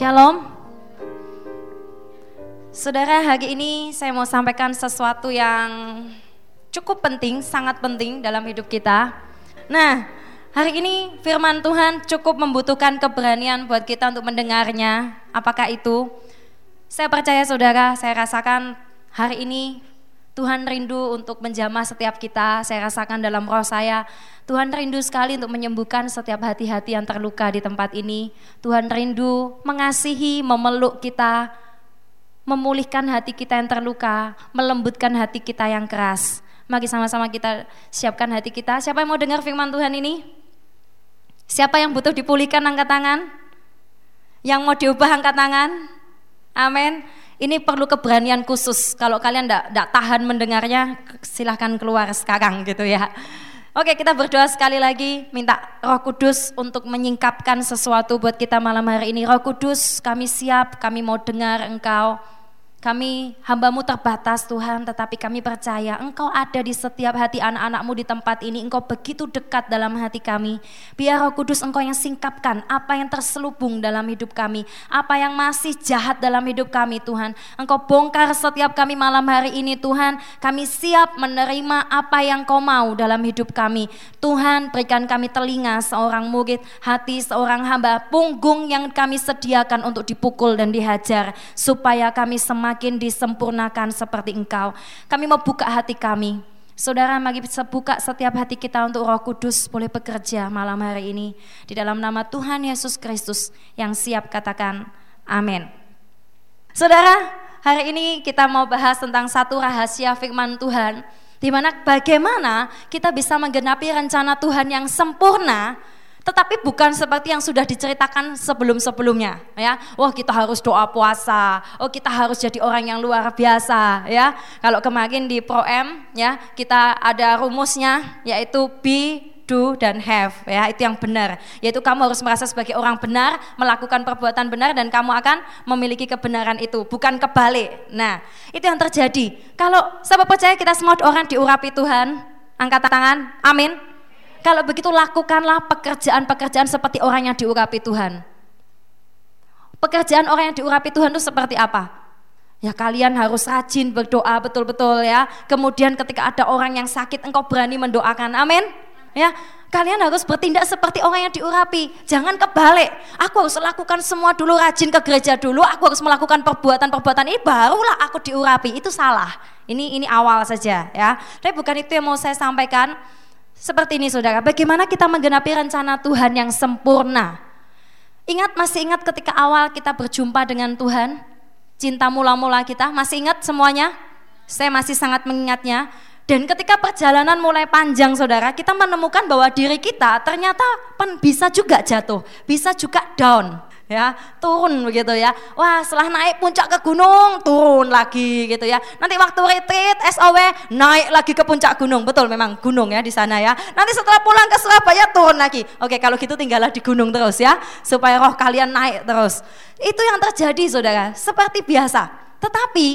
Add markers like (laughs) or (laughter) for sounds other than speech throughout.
Shalom. Saudara, hari ini saya mau sampaikan sesuatu yang cukup penting, sangat penting dalam hidup kita. Nah, hari ini firman Tuhan cukup membutuhkan keberanian buat kita untuk mendengarnya. Apakah itu? Saya percaya saudara, saya rasakan hari ini Tuhan rindu untuk menjamah setiap kita. Saya rasakan dalam roh saya, Tuhan rindu sekali untuk menyembuhkan setiap hati-hati yang terluka di tempat ini. Tuhan rindu mengasihi, memeluk kita, memulihkan hati kita yang terluka, melembutkan hati kita yang keras. Mari sama-sama kita siapkan hati kita. Siapa yang mau dengar firman Tuhan ini? Siapa yang butuh dipulihkan angkat tangan? Yang mau diubah angkat tangan? Amin. Ini perlu keberanian khusus. Kalau kalian tidak tahan mendengarnya, silahkan keluar sekarang gitu ya. Oke, kita berdoa sekali lagi, minta Roh Kudus untuk menyingkapkan sesuatu buat kita malam hari ini. Roh Kudus, kami siap, kami mau dengar Engkau. Kami hambamu terbatas Tuhan, tetapi kami percaya Engkau ada di setiap hati anak-anakmu di tempat ini. Engkau begitu dekat dalam hati kami. Biar roh kudus Engkau yang singkapkan apa yang terselubung dalam hidup kami. Apa yang masih jahat dalam hidup kami Tuhan. Engkau bongkar setiap kami malam hari ini Tuhan. Kami siap menerima apa yang Kau mau dalam hidup kami. Tuhan berikan kami telinga seorang murid, hati seorang hamba, punggung yang kami sediakan untuk dipukul dan dihajar. Supaya kami semakin semakin disempurnakan seperti engkau. Kami mau buka hati kami. Saudara, mari buka setiap hati kita untuk roh kudus boleh bekerja malam hari ini. Di dalam nama Tuhan Yesus Kristus yang siap katakan amin. Saudara, hari ini kita mau bahas tentang satu rahasia firman Tuhan. Di mana bagaimana kita bisa menggenapi rencana Tuhan yang sempurna tetapi bukan seperti yang sudah diceritakan sebelum-sebelumnya ya. Wah, kita harus doa puasa. Oh, kita harus jadi orang yang luar biasa ya. Kalau kemarin di Pro M ya, kita ada rumusnya yaitu be do dan have ya. Itu yang benar. Yaitu kamu harus merasa sebagai orang benar melakukan perbuatan benar dan kamu akan memiliki kebenaran itu bukan kebalik. Nah itu yang terjadi. Kalau sahabat percaya kita semua orang diurapi Tuhan. Angkat tangan. Amin kalau begitu lakukanlah pekerjaan-pekerjaan seperti orang yang diurapi Tuhan. Pekerjaan orang yang diurapi Tuhan itu seperti apa? Ya kalian harus rajin berdoa betul-betul ya. Kemudian ketika ada orang yang sakit engkau berani mendoakan. Amin. Ya, kalian harus bertindak seperti orang yang diurapi. Jangan kebalik. Aku harus lakukan semua dulu rajin ke gereja dulu. Aku harus melakukan perbuatan-perbuatan ini barulah aku diurapi. Itu salah. Ini ini awal saja ya. Tapi bukan itu yang mau saya sampaikan. Seperti ini saudara, bagaimana kita menggenapi rencana Tuhan yang sempurna. Ingat, masih ingat ketika awal kita berjumpa dengan Tuhan? Cinta mula-mula kita, masih ingat semuanya? Saya masih sangat mengingatnya. Dan ketika perjalanan mulai panjang saudara, kita menemukan bahwa diri kita ternyata bisa juga jatuh, bisa juga down ya turun begitu ya. Wah setelah naik puncak ke gunung turun lagi gitu ya. Nanti waktu retreat SOW naik lagi ke puncak gunung. Betul memang gunung ya di sana ya. Nanti setelah pulang ke Surabaya turun lagi. Oke kalau gitu tinggallah di gunung terus ya supaya roh kalian naik terus. Itu yang terjadi saudara seperti biasa. Tetapi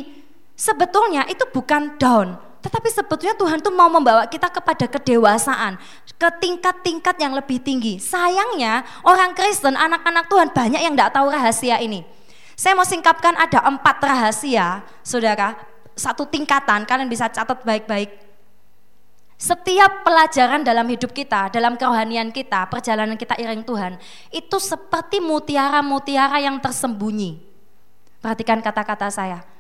sebetulnya itu bukan down tetapi sebetulnya Tuhan tuh mau membawa kita kepada kedewasaan, ke tingkat-tingkat yang lebih tinggi. Sayangnya orang Kristen, anak-anak Tuhan banyak yang tidak tahu rahasia ini. Saya mau singkapkan ada empat rahasia, saudara. Satu tingkatan, kalian bisa catat baik-baik. Setiap pelajaran dalam hidup kita, dalam kerohanian kita, perjalanan kita iring Tuhan, itu seperti mutiara-mutiara yang tersembunyi. Perhatikan kata-kata saya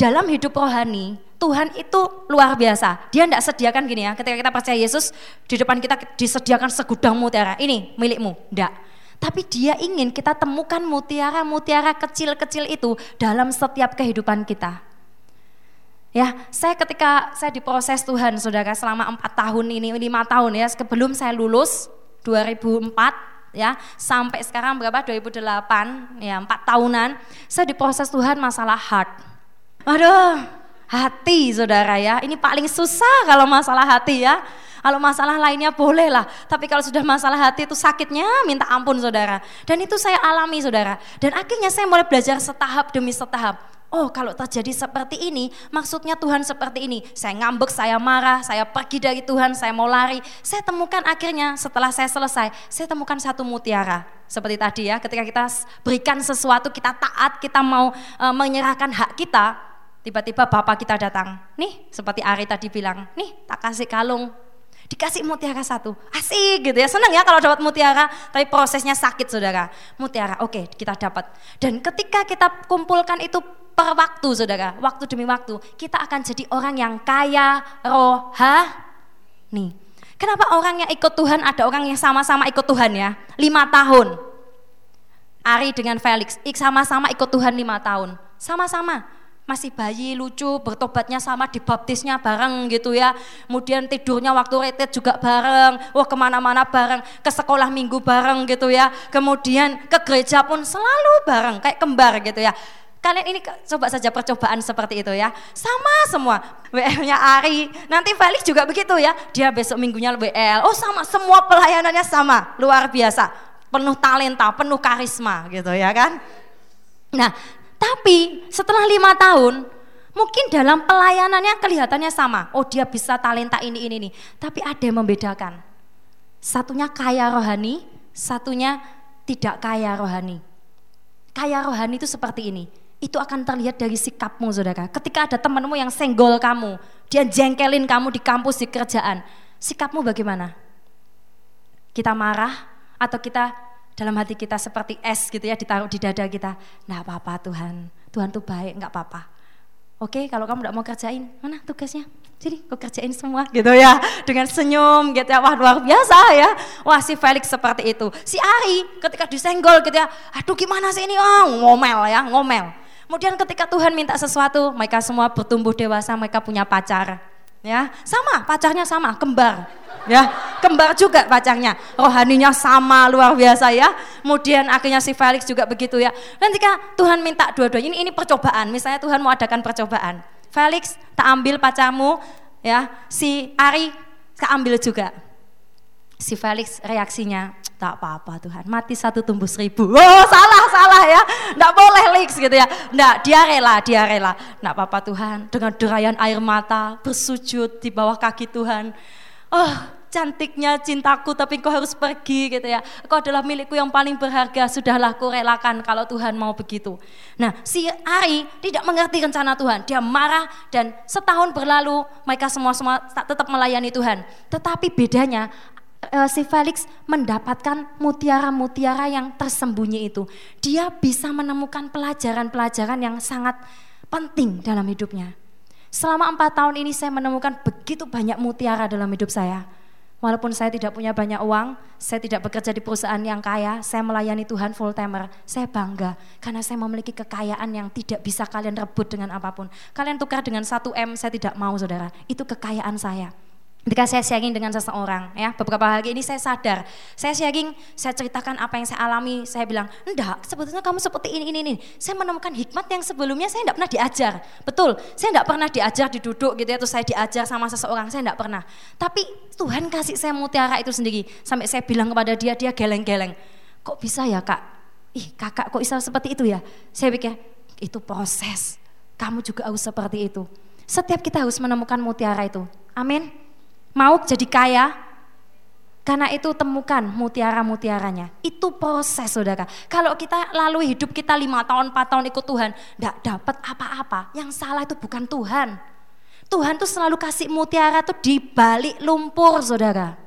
dalam hidup rohani Tuhan itu luar biasa. Dia tidak sediakan gini ya, ketika kita percaya Yesus di depan kita disediakan segudang mutiara. Ini milikmu, tidak. Tapi dia ingin kita temukan mutiara-mutiara kecil-kecil itu dalam setiap kehidupan kita. Ya, saya ketika saya diproses Tuhan, saudara, selama empat tahun ini, lima tahun ya, sebelum saya lulus 2004, ya sampai sekarang berapa 2008 ya empat tahunan saya diproses Tuhan masalah heart Aduh, hati saudara ya, ini paling susah kalau masalah hati ya. Kalau masalah lainnya boleh lah, tapi kalau sudah masalah hati itu sakitnya minta ampun saudara. Dan itu saya alami saudara. Dan akhirnya saya mulai belajar setahap demi setahap. Oh kalau terjadi seperti ini, maksudnya Tuhan seperti ini. Saya ngambek, saya marah, saya pergi dari Tuhan, saya mau lari. Saya temukan akhirnya setelah saya selesai, saya temukan satu mutiara. Seperti tadi ya, ketika kita berikan sesuatu, kita taat, kita mau e, menyerahkan hak kita, tiba-tiba Bapak kita datang. Nih, seperti Ari tadi bilang, nih tak kasih kalung, dikasih mutiara satu asik gitu ya senang ya kalau dapat mutiara tapi prosesnya sakit saudara mutiara oke okay, kita dapat dan ketika kita kumpulkan itu per waktu saudara, waktu demi waktu, kita akan jadi orang yang kaya rohani. Kenapa orang yang ikut Tuhan ada orang yang sama-sama ikut Tuhan ya? Lima tahun. Ari dengan Felix, sama-sama ikut Tuhan lima tahun. Sama-sama masih bayi lucu bertobatnya sama dibaptisnya bareng gitu ya kemudian tidurnya waktu retet juga bareng wah ke mana-mana bareng ke sekolah minggu bareng gitu ya kemudian ke gereja pun selalu bareng kayak kembar gitu ya Kalian ini coba saja percobaan seperti itu ya. Sama semua. WL-nya Ari, nanti Felix juga begitu ya. Dia besok minggunya WL. Oh sama, semua pelayanannya sama. Luar biasa. Penuh talenta, penuh karisma gitu ya kan. Nah, tapi setelah lima tahun, mungkin dalam pelayanannya kelihatannya sama. Oh dia bisa talenta ini, ini, ini. Tapi ada yang membedakan. Satunya kaya rohani, satunya tidak kaya rohani. Kaya rohani itu seperti ini itu akan terlihat dari sikapmu saudara. Ketika ada temanmu yang senggol kamu, dia jengkelin kamu di kampus, di kerjaan, sikapmu bagaimana? Kita marah atau kita dalam hati kita seperti es gitu ya ditaruh di dada kita. Nah apa-apa Tuhan, Tuhan tuh baik, nggak apa-apa. Oke, kalau kamu tidak mau kerjain, mana tugasnya? Jadi kau kerjain semua gitu ya dengan senyum gitu ya wah luar biasa ya wah si Felix seperti itu si Ari ketika disenggol gitu ya aduh gimana sih ini oh ngomel ya ngomel Kemudian ketika Tuhan minta sesuatu, mereka semua bertumbuh dewasa, mereka punya pacar. Ya, sama, pacarnya sama, kembar. Ya, kembar juga pacarnya. Rohaninya sama, luar biasa ya. Kemudian akhirnya si Felix juga begitu ya. Dan ketika Tuhan minta dua-duanya, ini ini percobaan. Misalnya Tuhan mau adakan percobaan. Felix, tak ambil pacarmu, ya. Si Ari, tak ambil juga. Si Felix reaksinya, tak apa-apa Tuhan, mati satu tumbuh seribu. Oh salah, salah ya, nggak boleh leaks gitu ya. Nggak, dia rela, dia rela. Nggak apa-apa Tuhan, dengan derayan air mata, bersujud di bawah kaki Tuhan. Oh cantiknya cintaku tapi kau harus pergi gitu ya. Kau adalah milikku yang paling berharga, sudahlah ku relakan kalau Tuhan mau begitu. Nah si Ari tidak mengerti rencana Tuhan, dia marah dan setahun berlalu mereka semua-semua tetap melayani Tuhan. Tetapi bedanya uh, si Felix mendapatkan mutiara-mutiara yang tersembunyi itu. Dia bisa menemukan pelajaran-pelajaran yang sangat penting dalam hidupnya. Selama empat tahun ini saya menemukan begitu banyak mutiara dalam hidup saya. Walaupun saya tidak punya banyak uang, saya tidak bekerja di perusahaan yang kaya, saya melayani Tuhan full timer. Saya bangga karena saya memiliki kekayaan yang tidak bisa kalian rebut dengan apa pun. Kalian tukar dengan satu M, saya tidak mau saudara. Itu kekayaan saya. Ketika saya sharing dengan seseorang, ya beberapa hari ini saya sadar, saya sharing, saya ceritakan apa yang saya alami, saya bilang, enggak, sebetulnya kamu seperti ini, ini, ini. Saya menemukan hikmat yang sebelumnya saya enggak pernah diajar. Betul, saya enggak pernah diajar diduduk gitu ya, terus saya diajar sama seseorang, saya enggak pernah. Tapi Tuhan kasih saya mutiara itu sendiri, sampai saya bilang kepada dia, dia geleng-geleng. Kok bisa ya kak? Ih kakak kok bisa seperti itu ya? Saya pikir, itu proses. Kamu juga harus seperti itu. Setiap kita harus menemukan mutiara itu. Amin. Mau jadi kaya? Karena itu temukan mutiara-mutiaranya. Itu proses saudara. Kalau kita lalu hidup kita lima tahun, empat tahun ikut Tuhan, tidak dapat apa-apa. Yang salah itu bukan Tuhan. Tuhan tuh selalu kasih mutiara tuh di balik lumpur saudara.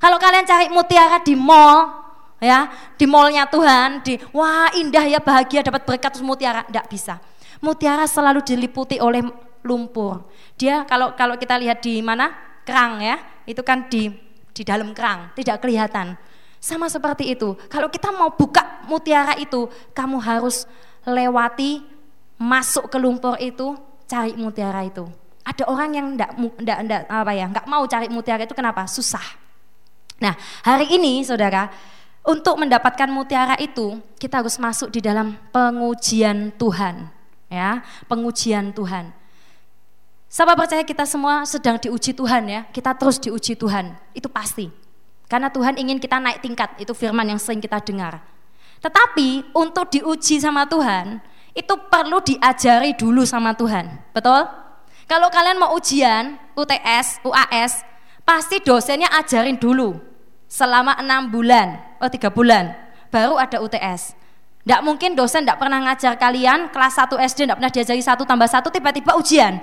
Kalau kalian cari mutiara di mall, ya di mallnya Tuhan, di wah indah ya bahagia dapat berkat terus mutiara, tidak bisa. Mutiara selalu diliputi oleh lumpur. Dia kalau kalau kita lihat di mana kerang ya, itu kan di di dalam kerang, tidak kelihatan. Sama seperti itu. Kalau kita mau buka mutiara itu, kamu harus lewati masuk ke lumpur itu, cari mutiara itu. Ada orang yang enggak, enggak, enggak apa ya, enggak mau cari mutiara itu kenapa? Susah. Nah, hari ini Saudara, untuk mendapatkan mutiara itu, kita harus masuk di dalam pengujian Tuhan, ya, pengujian Tuhan. Siapa percaya kita semua sedang diuji Tuhan ya, kita terus diuji Tuhan, itu pasti. Karena Tuhan ingin kita naik tingkat, itu firman yang sering kita dengar. Tetapi untuk diuji sama Tuhan, itu perlu diajari dulu sama Tuhan, betul? Kalau kalian mau ujian, UTS, UAS, pasti dosennya ajarin dulu selama enam bulan, oh tiga bulan, baru ada UTS. Tidak mungkin dosen tidak pernah ngajar kalian kelas 1 SD tidak pernah diajari satu tambah satu tiba-tiba ujian.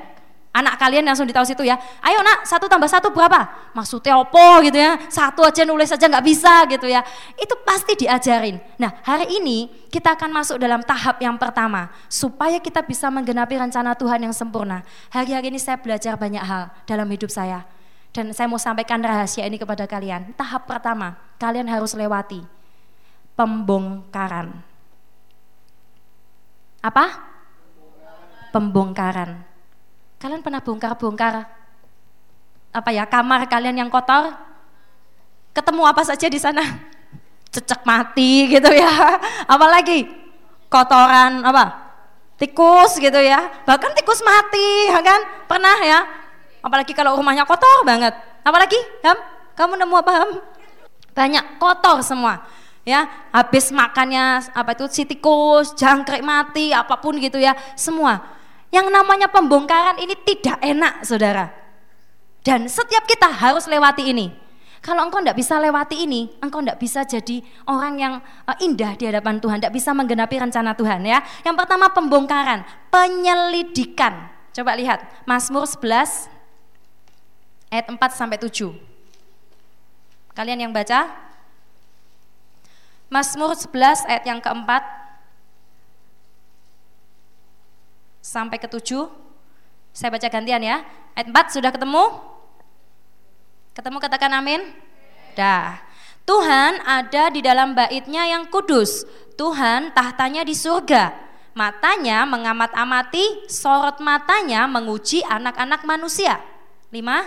Anak kalian langsung ditahu situ ya. Ayo nak, satu tambah satu berapa? Maksudnya opo gitu ya. Satu aja nulis aja nggak bisa gitu ya. Itu pasti diajarin. Nah hari ini kita akan masuk dalam tahap yang pertama. Supaya kita bisa menggenapi rencana Tuhan yang sempurna. Hari-hari ini saya belajar banyak hal dalam hidup saya. Dan saya mau sampaikan rahasia ini kepada kalian. Tahap pertama, kalian harus lewati. Pembongkaran. Apa? Pembongkaran Kalian pernah bongkar-bongkar apa ya kamar kalian yang kotor? Ketemu apa saja di sana? Cecek mati gitu ya. (laughs) Apalagi kotoran apa? Tikus gitu ya. Bahkan tikus mati, ya kan? Pernah ya? Apalagi kalau rumahnya kotor banget. Apalagi, Ham? Kamu nemu apa, Ham? Banyak kotor semua ya habis makannya apa itu si tikus jangkrik mati apa pun gitu ya semua yang namanya pembongkaran ini tidak enak, saudara. Dan setiap kita harus lewati ini. Kalau engkau tidak bisa lewati ini, engkau tidak bisa jadi orang yang uh, indah di hadapan Tuhan, tidak bisa menggenapi rencana Tuhan ya. Yang pertama pembongkaran, penyelidikan. Coba lihat, Mazmur 11 ayat 4 sampai 7. Kalian yang baca? Mazmur 11 ayat yang keempat sampai ke 7. Saya baca gantian ya. Ayat 4 sudah ketemu? Ketemu katakan amin. Dah. Tuhan ada di dalam baitnya yang kudus. Tuhan tahtanya di surga. Matanya mengamat-amati, sorot matanya menguji anak-anak manusia. Lima.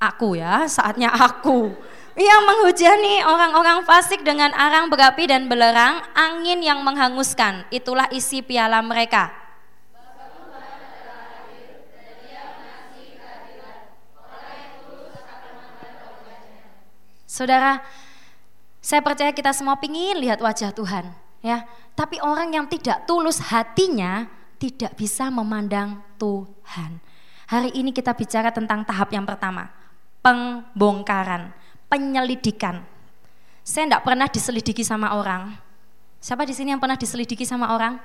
Aku ya, saatnya aku yang menghujani orang-orang fasik dengan arang berapi dan belerang, angin yang menghanguskan. Itulah isi piala mereka. Saudara, saya percaya kita semua pingin lihat wajah Tuhan, ya. Tapi orang yang tidak tulus hatinya tidak bisa memandang Tuhan. Hari ini kita bicara tentang tahap yang pertama, pembongkaran penyelidikan. Saya tidak pernah diselidiki sama orang. Siapa di sini yang pernah diselidiki sama orang?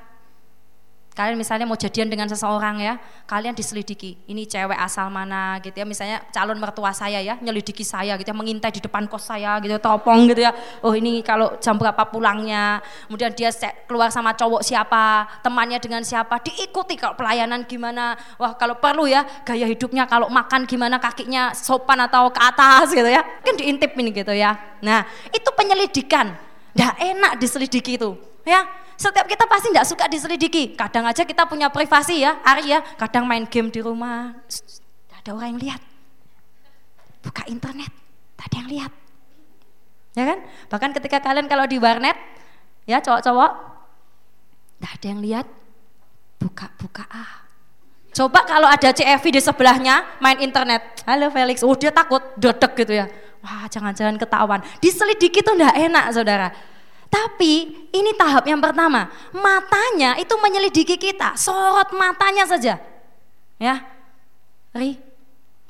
Kalian misalnya mau jadian dengan seseorang ya, kalian diselidiki. Ini cewek asal mana gitu ya, misalnya calon mertua saya ya, nyelidiki saya gitu ya, mengintai di depan kos saya gitu, topong gitu ya. Oh ini kalau jam berapa pulangnya, kemudian dia keluar sama cowok siapa, temannya dengan siapa, diikuti kalau pelayanan gimana. Wah kalau perlu ya, gaya hidupnya kalau makan gimana kakinya sopan atau ke atas gitu ya. Kan diintip ini gitu ya. Nah itu penyelidikan, nggak enak diselidiki itu ya setiap kita pasti tidak suka diselidiki. Kadang aja kita punya privasi ya, Ari ya. Kadang main game di rumah, tidak ada orang yang lihat. Buka internet, tidak ada yang lihat. Ya kan? Bahkan ketika kalian kalau di warnet, ya cowok-cowok, tidak ada yang lihat. Buka-buka ah. Coba kalau ada CFV di sebelahnya main internet. Halo Felix, oh dia takut, dedek gitu ya. Wah jangan-jangan ketahuan. Diselidiki itu tidak enak saudara tapi ini tahap yang pertama, matanya itu menyelidiki kita, sorot matanya saja. Ya. Ri.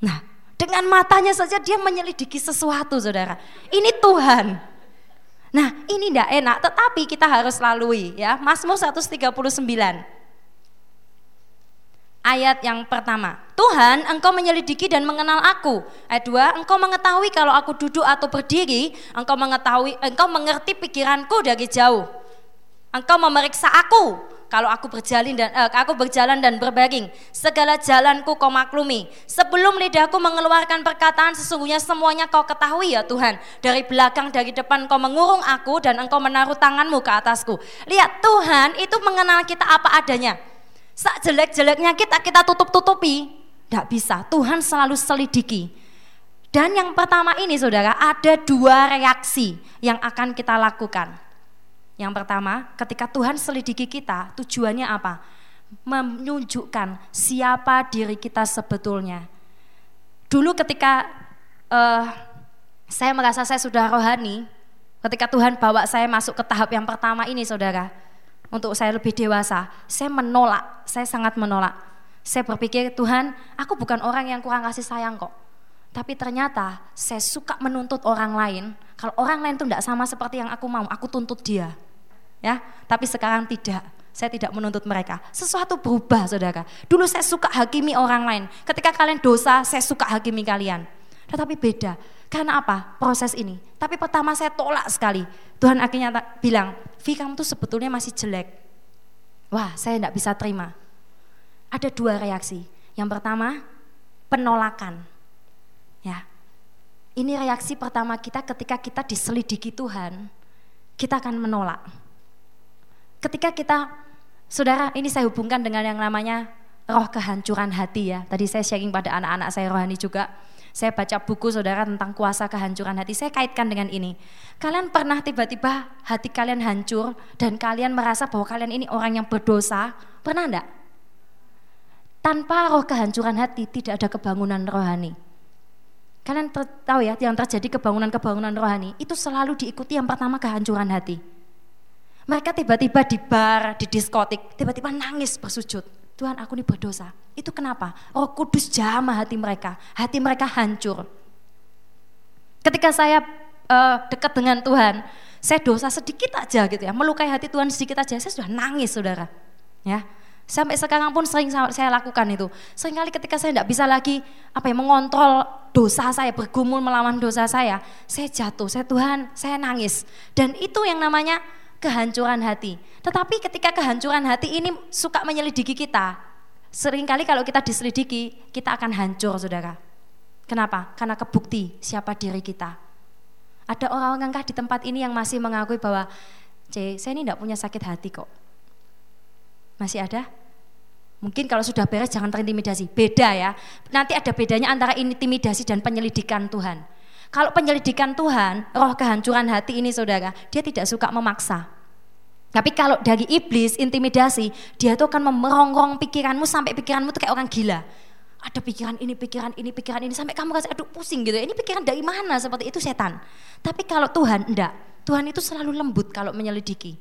Nah, dengan matanya saja dia menyelidiki sesuatu, Saudara. Ini Tuhan. Nah, ini tidak enak, tetapi kita harus lalui ya. Mazmur 139 ayat yang pertama. Tuhan, engkau menyelidiki dan mengenal aku. Ayat dua, engkau mengetahui kalau aku duduk atau berdiri, engkau mengetahui, engkau mengerti pikiranku dari jauh. Engkau memeriksa aku kalau aku berjalan dan eh, aku berjalan dan berbaring. Segala jalanku kau maklumi. Sebelum lidahku mengeluarkan perkataan, sesungguhnya semuanya kau ketahui ya Tuhan. Dari belakang, dari depan kau mengurung aku dan engkau menaruh tanganmu ke atasku. Lihat Tuhan itu mengenal kita apa adanya Sak jelek-jeleknya kita kita tutup-tutupi, tidak bisa. Tuhan selalu selidiki. Dan yang pertama ini saudara, ada dua reaksi yang akan kita lakukan. Yang pertama, ketika Tuhan selidiki kita, tujuannya apa? Menunjukkan siapa diri kita sebetulnya. Dulu ketika uh, saya merasa saya sudah rohani, ketika Tuhan bawa saya masuk ke tahap yang pertama ini saudara, untuk saya lebih dewasa, saya menolak, saya sangat menolak. Saya berpikir, Tuhan, aku bukan orang yang kurang kasih sayang kok. Tapi ternyata saya suka menuntut orang lain. Kalau orang lain itu tidak sama seperti yang aku mau, aku tuntut dia. Ya, tapi sekarang tidak. Saya tidak menuntut mereka. Sesuatu berubah, saudara. Dulu saya suka hakimi orang lain. Ketika kalian dosa, saya suka hakimi kalian. Tetapi beda. Karena apa? Proses ini. Tapi pertama saya tolak sekali. Tuhan akhirnya bilang, Vi kamu tuh sebetulnya masih jelek. Wah, saya tidak bisa terima ada dua reaksi. Yang pertama, penolakan. Ya. Ini reaksi pertama kita ketika kita diselidiki Tuhan, kita akan menolak. Ketika kita, saudara, ini saya hubungkan dengan yang namanya roh kehancuran hati ya. Tadi saya sharing pada anak-anak saya rohani juga. Saya baca buku saudara tentang kuasa kehancuran hati. Saya kaitkan dengan ini. Kalian pernah tiba-tiba hati kalian hancur dan kalian merasa bahwa kalian ini orang yang berdosa? Pernah enggak? Tanpa roh kehancuran hati tidak ada kebangunan rohani. Kalian tahu ya, yang terjadi kebangunan-kebangunan rohani itu selalu diikuti yang pertama kehancuran hati. Mereka tiba-tiba di bar, di diskotik, tiba-tiba nangis bersujud. Tuhan aku ini berdosa. Itu kenapa? Roh kudus jamah hati mereka. Hati mereka hancur. Ketika saya uh, dekat dengan Tuhan, saya dosa sedikit aja gitu ya, melukai hati Tuhan sedikit aja, saya sudah nangis saudara. Ya, Sampai sekarang pun sering saya lakukan itu. Seringkali ketika saya tidak bisa lagi apa ya mengontrol dosa saya, bergumul melawan dosa saya, saya jatuh, saya Tuhan, saya nangis. Dan itu yang namanya kehancuran hati. Tetapi ketika kehancuran hati ini suka menyelidiki kita, sering kali kalau kita diselidiki, kita akan hancur, saudara. Kenapa? Karena kebukti siapa diri kita. Ada orang-orang di tempat ini yang masih mengakui bahwa, C, saya ini tidak punya sakit hati kok masih ada? Mungkin kalau sudah beres jangan terintimidasi. Beda ya. Nanti ada bedanya antara intimidasi dan penyelidikan Tuhan. Kalau penyelidikan Tuhan, roh kehancuran hati ini saudara, dia tidak suka memaksa. Tapi kalau dari iblis, intimidasi, dia tuh akan memerongrong pikiranmu sampai pikiranmu tuh kayak orang gila. Ada pikiran ini, pikiran ini, pikiran ini, sampai kamu rasa aduh pusing gitu. Ini pikiran dari mana? Seperti itu setan. Tapi kalau Tuhan, enggak. Tuhan itu selalu lembut kalau menyelidiki.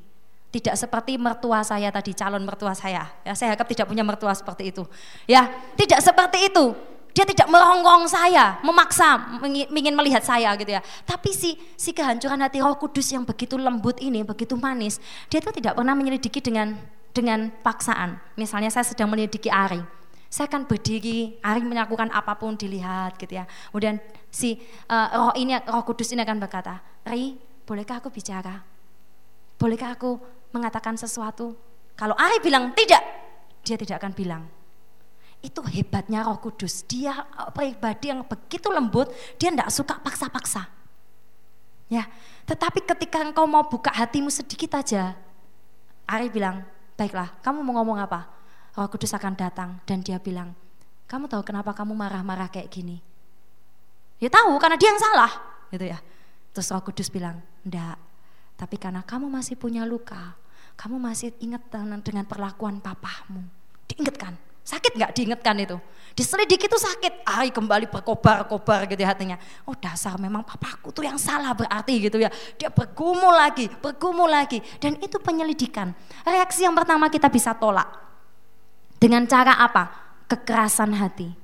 Tidak seperti mertua saya tadi, calon mertua saya. Ya, saya harap tidak punya mertua seperti itu. Ya, tidak seperti itu. Dia tidak merongrong saya, memaksa ingin melihat saya gitu ya. Tapi si si kehancuran hati Roh Kudus yang begitu lembut ini, begitu manis, dia itu tidak pernah menyelidiki dengan dengan paksaan. Misalnya saya sedang menyelidiki Ari. Saya akan berdiri, Ari melakukan apa pun dilihat gitu ya. Kemudian si uh, roh ini, roh kudus ini akan berkata, Ri, bolehkah aku bicara? Bolehkah aku mengatakan sesuatu. Kalau Ari bilang tidak, dia tidak akan bilang. Itu hebatnya Roh Kudus. Dia pribadi yang begitu lembut, dia tidak suka paksa-paksa. Ya, tetapi ketika engkau mau buka hatimu sedikit aja, Ari bilang, baiklah, kamu mau ngomong apa? Roh Kudus akan datang dan dia bilang, kamu tahu kenapa kamu marah-marah kayak gini? Dia tahu karena dia yang salah, gitu ya. Terus Roh Kudus bilang, enggak, tapi karena kamu masih punya luka, kamu masih ingat dengan perlakuan papamu. Diingatkan, sakit nggak diingatkan itu? Diselidiki itu sakit, ay kembali berkobar-kobar gitu ya hatinya. Oh dasar memang papaku tuh yang salah berarti gitu ya. Dia bergumul lagi, bergumul lagi. Dan itu penyelidikan. Reaksi yang pertama kita bisa tolak. Dengan cara apa? Kekerasan hati.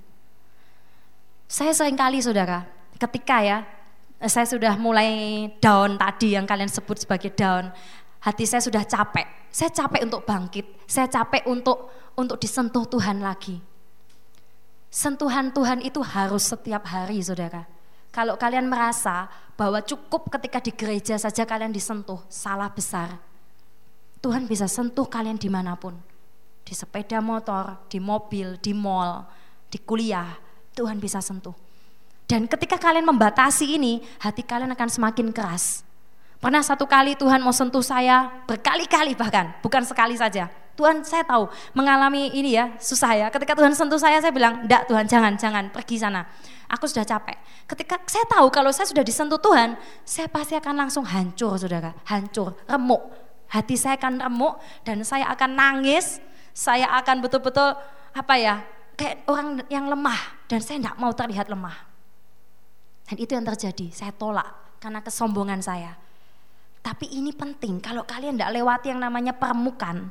Saya sering kali saudara, ketika ya saya sudah mulai down tadi yang kalian sebut sebagai down hati saya sudah capek. Saya capek untuk bangkit. Saya capek untuk untuk disentuh Tuhan lagi. Sentuhan Tuhan itu harus setiap hari, saudara. Kalau kalian merasa bahwa cukup ketika di gereja saja kalian disentuh, salah besar. Tuhan bisa sentuh kalian di mana pun. Di sepeda motor, di mobil, di mall, di kuliah, Tuhan bisa sentuh. Dan ketika kalian membatasi ini, hati kalian akan semakin keras Pernah satu kali Tuhan mau sentuh saya berkali-kali bahkan, bukan sekali saja. Tuhan saya tahu mengalami ini ya susah ya. Ketika Tuhan sentuh saya, saya bilang, enggak Tuhan jangan, jangan pergi sana. Aku sudah capek. Ketika saya tahu kalau saya sudah disentuh Tuhan, saya pasti akan langsung hancur saudara, hancur, remuk. Hati saya akan remuk dan saya akan nangis, saya akan betul-betul apa ya, kayak orang yang lemah dan saya tidak mau terlihat lemah. Dan itu yang terjadi, saya tolak karena kesombongan saya. Tapi ini penting, kalau kalian tidak lewati yang namanya permukaan,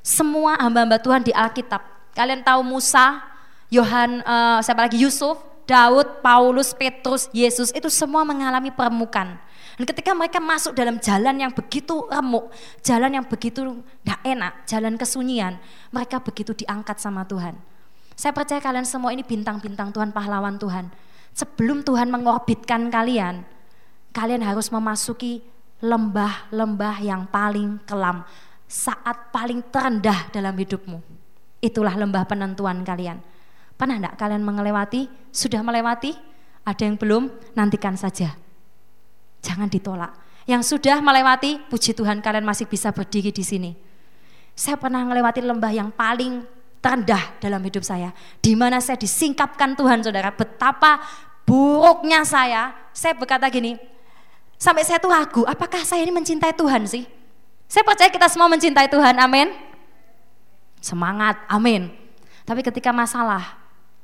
semua hamba-hamba Tuhan di Alkitab, kalian tahu Musa, Yohan, uh, siapa lagi Yusuf, Daud, Paulus, Petrus, Yesus, itu semua mengalami permukaan. Dan ketika mereka masuk dalam jalan yang begitu remuk, jalan yang begitu tidak enak, jalan kesunyian, mereka begitu diangkat sama Tuhan. Saya percaya kalian semua ini bintang-bintang Tuhan, pahlawan Tuhan. Sebelum Tuhan mengorbitkan kalian, kalian harus memasuki lembah-lembah yang paling kelam, saat paling terendah dalam hidupmu. Itulah lembah penentuan kalian. Pernah enggak kalian melewati? Sudah melewati? Ada yang belum? Nantikan saja Jangan ditolak. Yang sudah melewati, puji Tuhan kalian masih bisa berdiri di sini. Saya pernah melewati lembah yang paling terendah dalam hidup saya. Di mana saya disingkapkan Tuhan saudara. Betapa buruknya saya. Saya berkata gini, sampai saya tuh ragu, apakah saya ini mencintai Tuhan sih? Saya percaya kita semua mencintai Tuhan, amin. Semangat, amin. Tapi ketika masalah,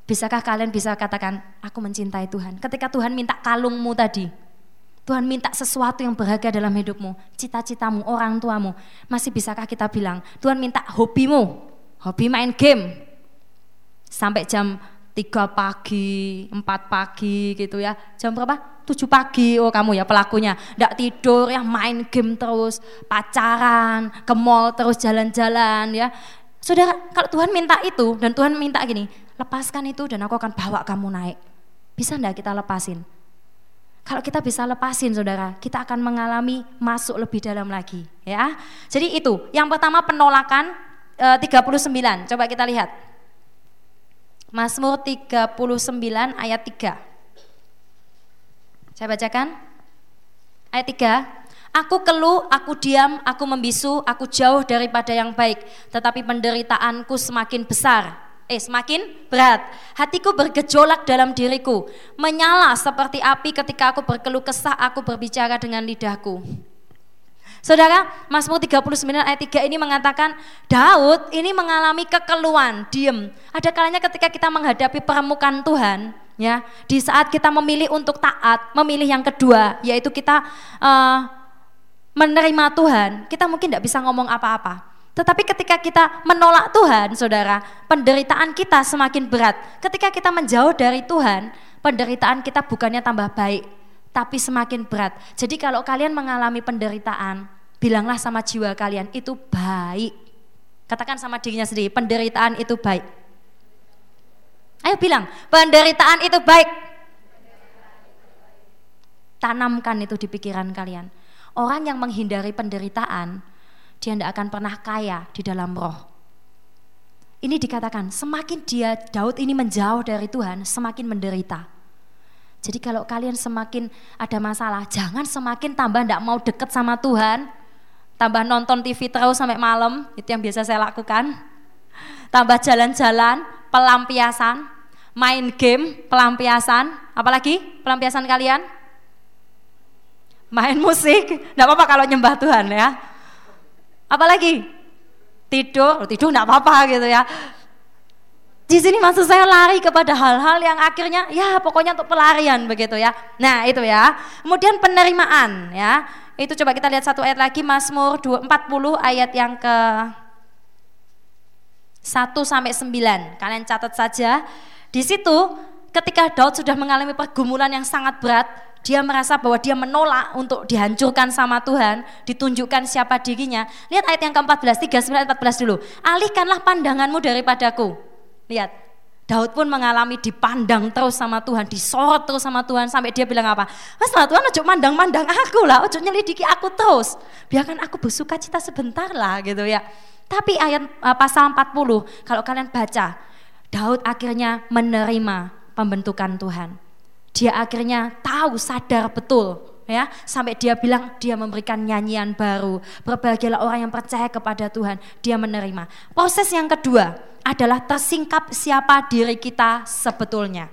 bisakah kalian bisa katakan, aku mencintai Tuhan? Ketika Tuhan minta kalungmu tadi, Tuhan minta sesuatu yang berharga dalam hidupmu, cita-citamu, orang tuamu. Masih bisakah kita bilang, Tuhan minta hobimu, hobi main game. Sampai jam 3 pagi, 4 pagi gitu ya. Jam berapa? 7 pagi, oh kamu ya pelakunya. Tidak tidur ya, main game terus, pacaran, ke mall terus jalan-jalan ya. Saudara, kalau Tuhan minta itu dan Tuhan minta gini, lepaskan itu dan aku akan bawa kamu naik. Bisa enggak kita lepasin? Kalau kita bisa lepasin saudara, kita akan mengalami masuk lebih dalam lagi ya. Jadi itu, yang pertama penolakan e, 39. Coba kita lihat. Mazmur 39 ayat 3. Saya bacakan. Ayat 3. Aku keluh, aku diam, aku membisu, aku jauh daripada yang baik, tetapi penderitaanku semakin besar eh semakin berat. Hatiku bergejolak dalam diriku, menyala seperti api ketika aku berkeluh kesah, aku berbicara dengan lidahku. Saudara, Mazmur 39 ayat 3 ini mengatakan Daud ini mengalami kekeluhan, diem. Ada kalanya ketika kita menghadapi permukaan Tuhan, ya, di saat kita memilih untuk taat, memilih yang kedua, yaitu kita uh, menerima Tuhan, kita mungkin tidak bisa ngomong apa-apa. Tetapi ketika kita menolak Tuhan, saudara, penderitaan kita semakin berat. Ketika kita menjauh dari Tuhan, penderitaan kita bukannya tambah baik, tapi semakin berat. Jadi kalau kalian mengalami penderitaan, bilanglah sama jiwa kalian, itu baik. Katakan sama dirinya sendiri, penderitaan itu baik. Ayo bilang, penderitaan itu baik. Tanamkan itu di pikiran kalian. Orang yang menghindari penderitaan, dia tidak akan pernah kaya di dalam roh. Ini dikatakan, semakin dia Daud ini menjauh dari Tuhan, semakin menderita. Jadi kalau kalian semakin ada masalah, jangan semakin tambah tidak mau deket sama Tuhan, tambah nonton TV terus sampai malam, itu yang biasa saya lakukan. Tambah jalan-jalan, pelampiasan, main game, pelampiasan, apalagi pelampiasan kalian? Main musik, tidak apa-apa kalau nyembah Tuhan ya Apalagi tidur, tidur nggak apa-apa gitu ya. Di sini maksud saya lari kepada hal-hal yang akhirnya ya pokoknya untuk pelarian begitu ya. Nah itu ya. Kemudian penerimaan ya. Itu coba kita lihat satu ayat lagi Mazmur 40 ayat yang ke 1 sampai 9. Kalian catat saja. Di situ ketika Daud sudah mengalami pergumulan yang sangat berat, dia merasa bahwa dia menolak untuk dihancurkan sama Tuhan, ditunjukkan siapa dirinya. Lihat ayat yang ke-14, 39 14 dulu. Alihkanlah pandanganmu daripadaku. Lihat, Daud pun mengalami dipandang terus sama Tuhan, disorot terus sama Tuhan sampai dia bilang apa? Mas lah Tuhan ojo mandang-mandang aku lah, ojo nyelidiki aku terus. Biarkan aku bersuka cita sebentar lah gitu ya. Tapi ayat uh, pasal 40 kalau kalian baca, Daud akhirnya menerima pembentukan Tuhan. Dia akhirnya tahu sadar betul ya. Sampai dia bilang dia memberikan nyanyian baru. Berbahagialah orang yang percaya kepada Tuhan. Dia menerima. Proses yang kedua adalah tersingkap siapa diri kita sebetulnya.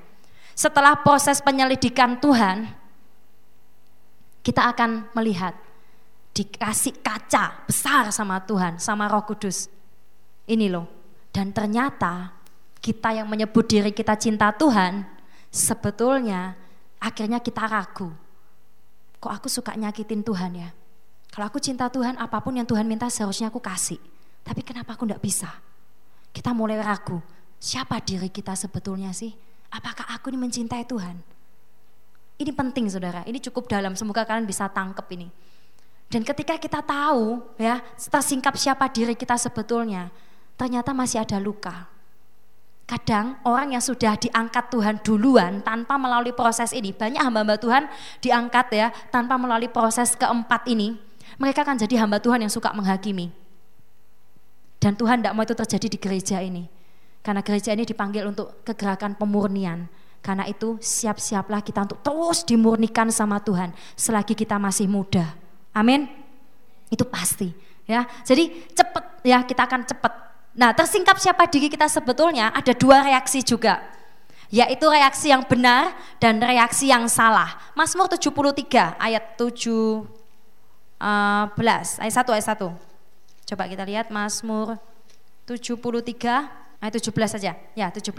Setelah proses penyelidikan Tuhan kita akan melihat dikasih kaca besar sama Tuhan, sama Roh Kudus. Ini loh. Dan ternyata kita yang menyebut diri kita cinta Tuhan, sebetulnya akhirnya kita ragu. Kok aku suka nyakitin Tuhan ya? Kalau aku cinta Tuhan, apa pun yang Tuhan minta seharusnya aku kasih. Tapi kenapa aku tidak bisa? Kita mulai ragu, siapa diri kita sebetulnya sih? Apakah aku ini mencintai Tuhan? Ini penting saudara, ini cukup dalam, semoga kalian bisa tangkep ini. Dan ketika kita tahu ya, tersingkap siapa diri kita sebetulnya, ternyata masih ada luka. Kadang orang yang sudah diangkat Tuhan duluan tanpa melalui proses ini, banyak hamba-hamba Tuhan diangkat ya tanpa melalui proses keempat ini, mereka akan jadi hamba Tuhan yang suka menghakimi. Dan Tuhan tidak mau itu terjadi di gereja ini. Karena gereja ini dipanggil untuk kegerakan pemurnian. Karena itu siap-siaplah kita untuk terus dimurnikan sama Tuhan selagi kita masih muda. Amin. Itu pasti ya. Jadi cepat ya kita akan cepat Nah, tersingkap siapa diri kita sebetulnya ada dua reaksi juga. Yaitu reaksi yang benar dan reaksi yang salah. Mazmur 73 ayat 7 11 ayat 1 ayat 1. Coba kita lihat Mazmur 73 ayat 17 saja. Ya, 17.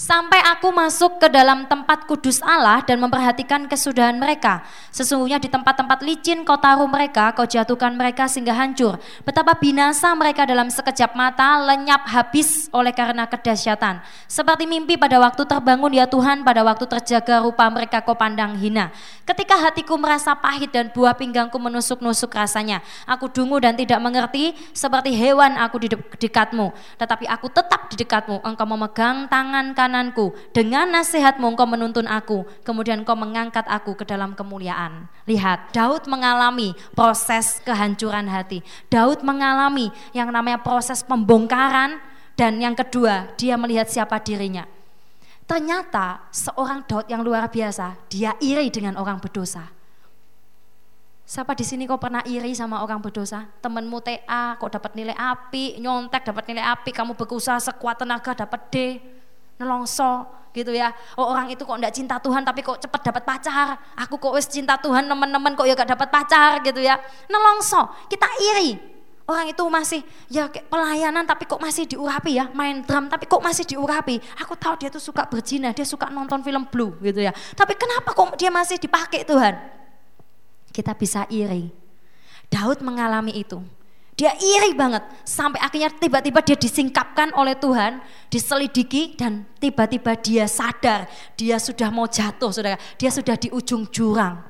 Sampai aku masuk ke dalam tempat kudus Allah dan memperhatikan kesudahan mereka. Sesungguhnya di tempat-tempat licin kau taruh mereka, kau jatuhkan mereka sehingga hancur. Betapa binasa mereka dalam sekejap mata, lenyap habis oleh karena kedahsyatan. Seperti mimpi pada waktu terbangun ya Tuhan, pada waktu terjaga rupa mereka kau pandang hina. Ketika hatiku merasa pahit dan buah pinggangku menusuk-nusuk rasanya. Aku dungu dan tidak mengerti, seperti hewan aku di dekatmu. Tetapi aku tetap di dekatmu, engkau memegang tangan kanan kananku. Dengan nasihatmu engkau menuntun aku. Kemudian engkau mengangkat aku ke dalam kemuliaan. Lihat, Daud mengalami proses kehancuran hati. Daud mengalami yang namanya proses pembongkaran. Dan yang kedua, dia melihat siapa dirinya. Ternyata seorang Daud yang luar biasa, dia iri dengan orang berdosa. Siapa di sini kok pernah iri sama orang berdosa? Temenmu TA kok dapat nilai api, nyontek dapat nilai api, kamu berusaha sekuat tenaga dapat D nelongso gitu ya. Oh orang itu kok enggak cinta Tuhan tapi kok cepet dapat pacar. Aku kok wis cinta Tuhan teman-teman kok ya gak dapat pacar gitu ya. Nelongso, kita iri. Orang itu masih ya pelayanan tapi kok masih diurapi ya, main drum tapi kok masih diurapi. Aku tahu dia tuh suka berzina, dia suka nonton film blue gitu ya. Tapi kenapa kok dia masih dipakai Tuhan? Kita bisa iri. Daud mengalami itu. Dia iri banget sampai akhirnya tiba-tiba dia disingkapkan oleh Tuhan, diselidiki dan tiba-tiba dia sadar dia sudah mau jatuh, Saudara. Dia sudah di ujung jurang.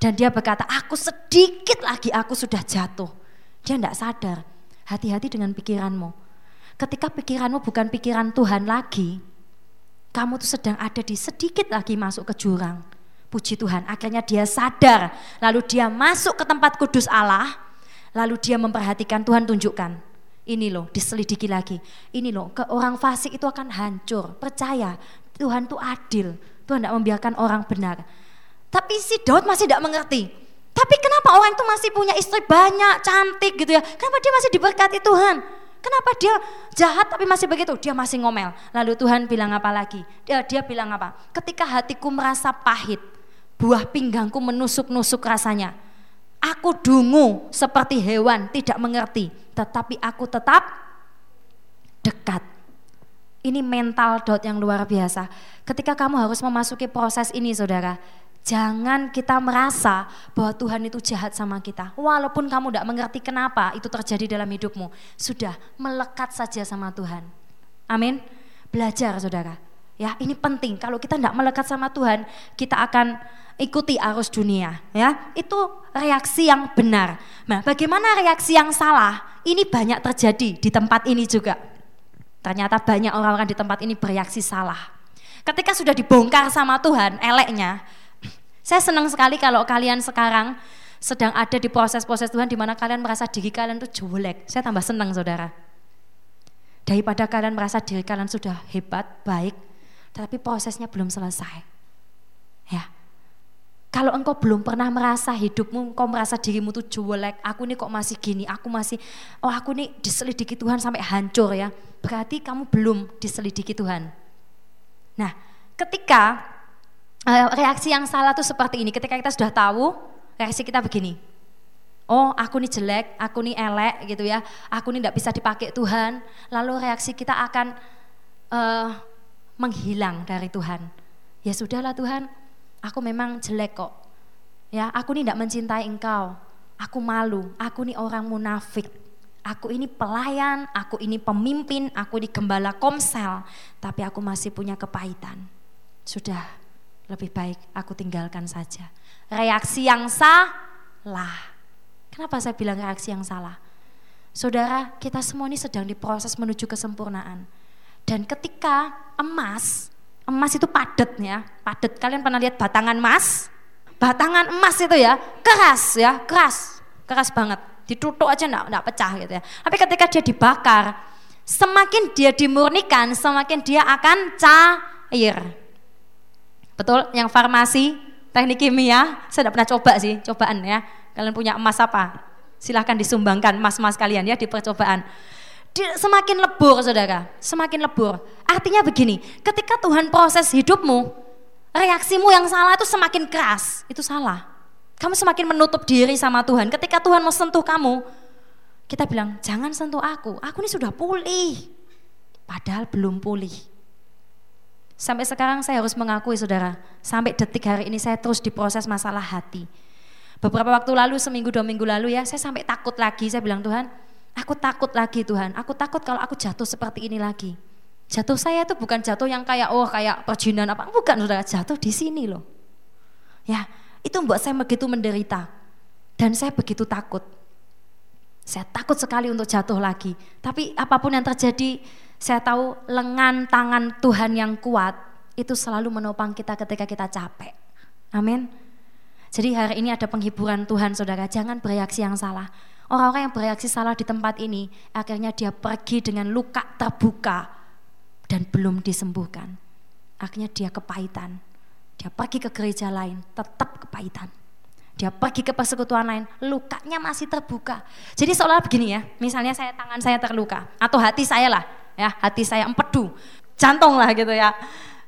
Dan dia berkata, "Aku sedikit lagi aku sudah jatuh." Dia tidak sadar. Hati-hati dengan pikiranmu. Ketika pikiranmu bukan pikiran Tuhan lagi, kamu tuh sedang ada di sedikit lagi masuk ke jurang. Puji Tuhan, akhirnya dia sadar, lalu dia masuk ke tempat kudus Allah, Lalu dia memperhatikan Tuhan tunjukkan. Ini loh diselidiki lagi. Ini loh ke orang fasik itu akan hancur. Percaya Tuhan itu adil. Tuhan tidak membiarkan orang benar. Tapi si Daud masih tidak mengerti. Tapi kenapa orang itu masih punya istri banyak, cantik gitu ya? Kenapa dia masih diberkati Tuhan? Kenapa dia jahat tapi masih begitu? Dia masih ngomel. Lalu Tuhan bilang apa lagi? Dia, dia bilang apa? Ketika hatiku merasa pahit, buah pinggangku menusuk-nusuk rasanya. Aku dungu seperti hewan, tidak mengerti, tetapi aku tetap dekat. Ini mental dot yang luar biasa. Ketika kamu harus memasuki proses ini, saudara, jangan kita merasa bahwa Tuhan itu jahat sama kita. Walaupun kamu tidak mengerti kenapa itu terjadi dalam hidupmu, sudah melekat saja sama Tuhan. Amin. Belajar, saudara. Ya, ini penting. Kalau kita tidak melekat sama Tuhan, kita akan ikuti arus dunia ya. Itu reaksi yang benar. Nah bagaimana reaksi yang salah? Ini banyak terjadi di tempat ini juga. Ternyata banyak orang-orang di tempat ini bereaksi salah. Ketika sudah dibongkar sama Tuhan eleknya saya senang sekali kalau kalian sekarang sedang ada di proses-proses Tuhan di mana kalian merasa diri kalian itu jelek. Saya tambah senang saudara. Daripada kalian merasa diri kalian sudah hebat baik tapi prosesnya belum selesai. Ya kalau engkau belum pernah merasa hidupmu, engkau merasa dirimu tuh jelek, aku ini kok masih gini, aku masih, oh aku ini diselidiki Tuhan sampai hancur ya. Berarti kamu belum diselidiki Tuhan. Nah, ketika uh, reaksi yang salah tuh seperti ini, ketika kita sudah tahu, reaksi kita begini. oh aku nih jelek, aku nih elek gitu ya, aku nih tidak bisa dipakai Tuhan, lalu reaksi kita akan uh, menghilang dari Tuhan. Ya sudahlah Tuhan, aku memang jelek kok. Ya, aku nih tidak mencintai Engkau. Aku malu, aku nih orang munafik. Aku ini pelayan, aku ini pemimpin, aku ini gembala komsel, tapi aku masih punya kepahitan. Sudah, lebih baik aku tinggalkan saja. Reaksi yang salah Kenapa saya bilang reaksi yang salah? Saudara, kita semua ini sedang diproses menuju kesempurnaan. Dan ketika emas, emas itu padat ya, padat. Kalian pernah lihat batangan emas? Batangan emas itu ya, keras ya, keras, keras banget. Ditutuk aja enggak, enggak pecah gitu ya. Tapi ketika dia dibakar, semakin dia dimurnikan, semakin dia akan cair. Betul? Yang farmasi, teknik kimia, saya tidak pernah coba sih, cobaan ya Kalian punya emas apa? Silahkan disumbangkan emas-emas kalian ya di percobaan. Semakin lebur saudara, semakin lebur. Artinya begini, ketika Tuhan proses hidupmu, reaksimu yang salah itu semakin keras, itu salah. Kamu semakin menutup diri sama Tuhan. Ketika Tuhan mau sentuh kamu, kita bilang, jangan sentuh aku, aku ini sudah pulih. Padahal belum pulih. Sampai sekarang saya harus mengakui saudara, sampai detik hari ini saya terus diproses masalah hati. Beberapa waktu lalu, seminggu dua minggu lalu ya, saya sampai takut lagi. Saya bilang Tuhan, aku takut lagi Tuhan. Aku takut kalau aku jatuh seperti ini lagi. Jatuh saya itu bukan jatuh yang kayak oh kayak perjinan apa, bukan saudara. Jatuh di sini loh. Ya, itu membuat saya begitu menderita dan saya begitu takut. Saya takut sekali untuk jatuh lagi. Tapi apa pun yang terjadi, saya tahu lengan tangan Tuhan yang kuat itu selalu menopang kita ketika kita capek. Amin. Jadi hari ini ada penghiburan Tuhan saudara, jangan bereaksi yang salah. Orang-orang yang bereaksi salah di tempat ini, akhirnya dia pergi dengan luka terbuka dan belum disembuhkan. Akhirnya dia kepahitan. Dia pergi ke gereja lain, tetap kepahitan. Dia pergi ke persekutuan lain, lukanya masih terbuka. Jadi seolah begini ya, misalnya saya tangan saya terluka, atau hati saya lah, ya hati saya empedu, jantung lah gitu ya.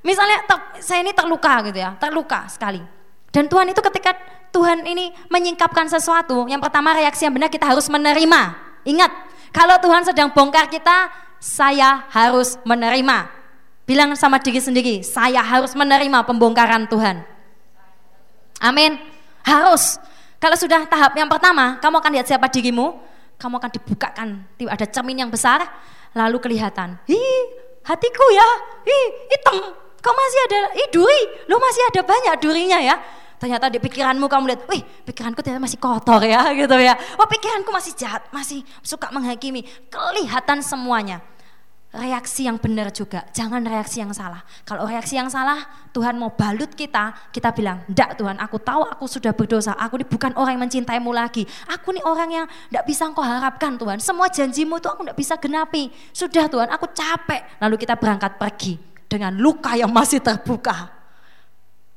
Misalnya saya ini terluka gitu ya, terluka sekali dan Tuhan itu ketika Tuhan ini menyingkapkan sesuatu, yang pertama reaksi yang benar kita harus menerima. Ingat, kalau Tuhan sedang bongkar kita, saya harus menerima. Bilang sama diri sendiri, saya harus menerima pembongkaran Tuhan. Amin. Harus. Kalau sudah tahap yang pertama, kamu akan lihat siapa dirimu, kamu akan dibukakan, ada cermin yang besar, lalu kelihatan, ih hatiku ya, ih hitam, kok masih ada, ih duri, lo masih ada banyak durinya ya ternyata di pikiranmu kamu lihat, wih pikiranku ternyata masih kotor ya (laughs) gitu ya. Oh pikiranku masih jahat, masih suka menghakimi. Kelihatan semuanya. Reaksi yang benar juga, jangan reaksi yang salah. Kalau reaksi yang salah, Tuhan mau balut kita, kita bilang, enggak Tuhan, aku tahu aku sudah berdosa, aku ini bukan orang yang mencintaimu lagi. Aku ini orang yang enggak bisa engkau harapkan Tuhan. Semua janjimu itu aku enggak bisa genapi. Sudah Tuhan, aku capek. Lalu kita berangkat pergi dengan luka yang masih terbuka.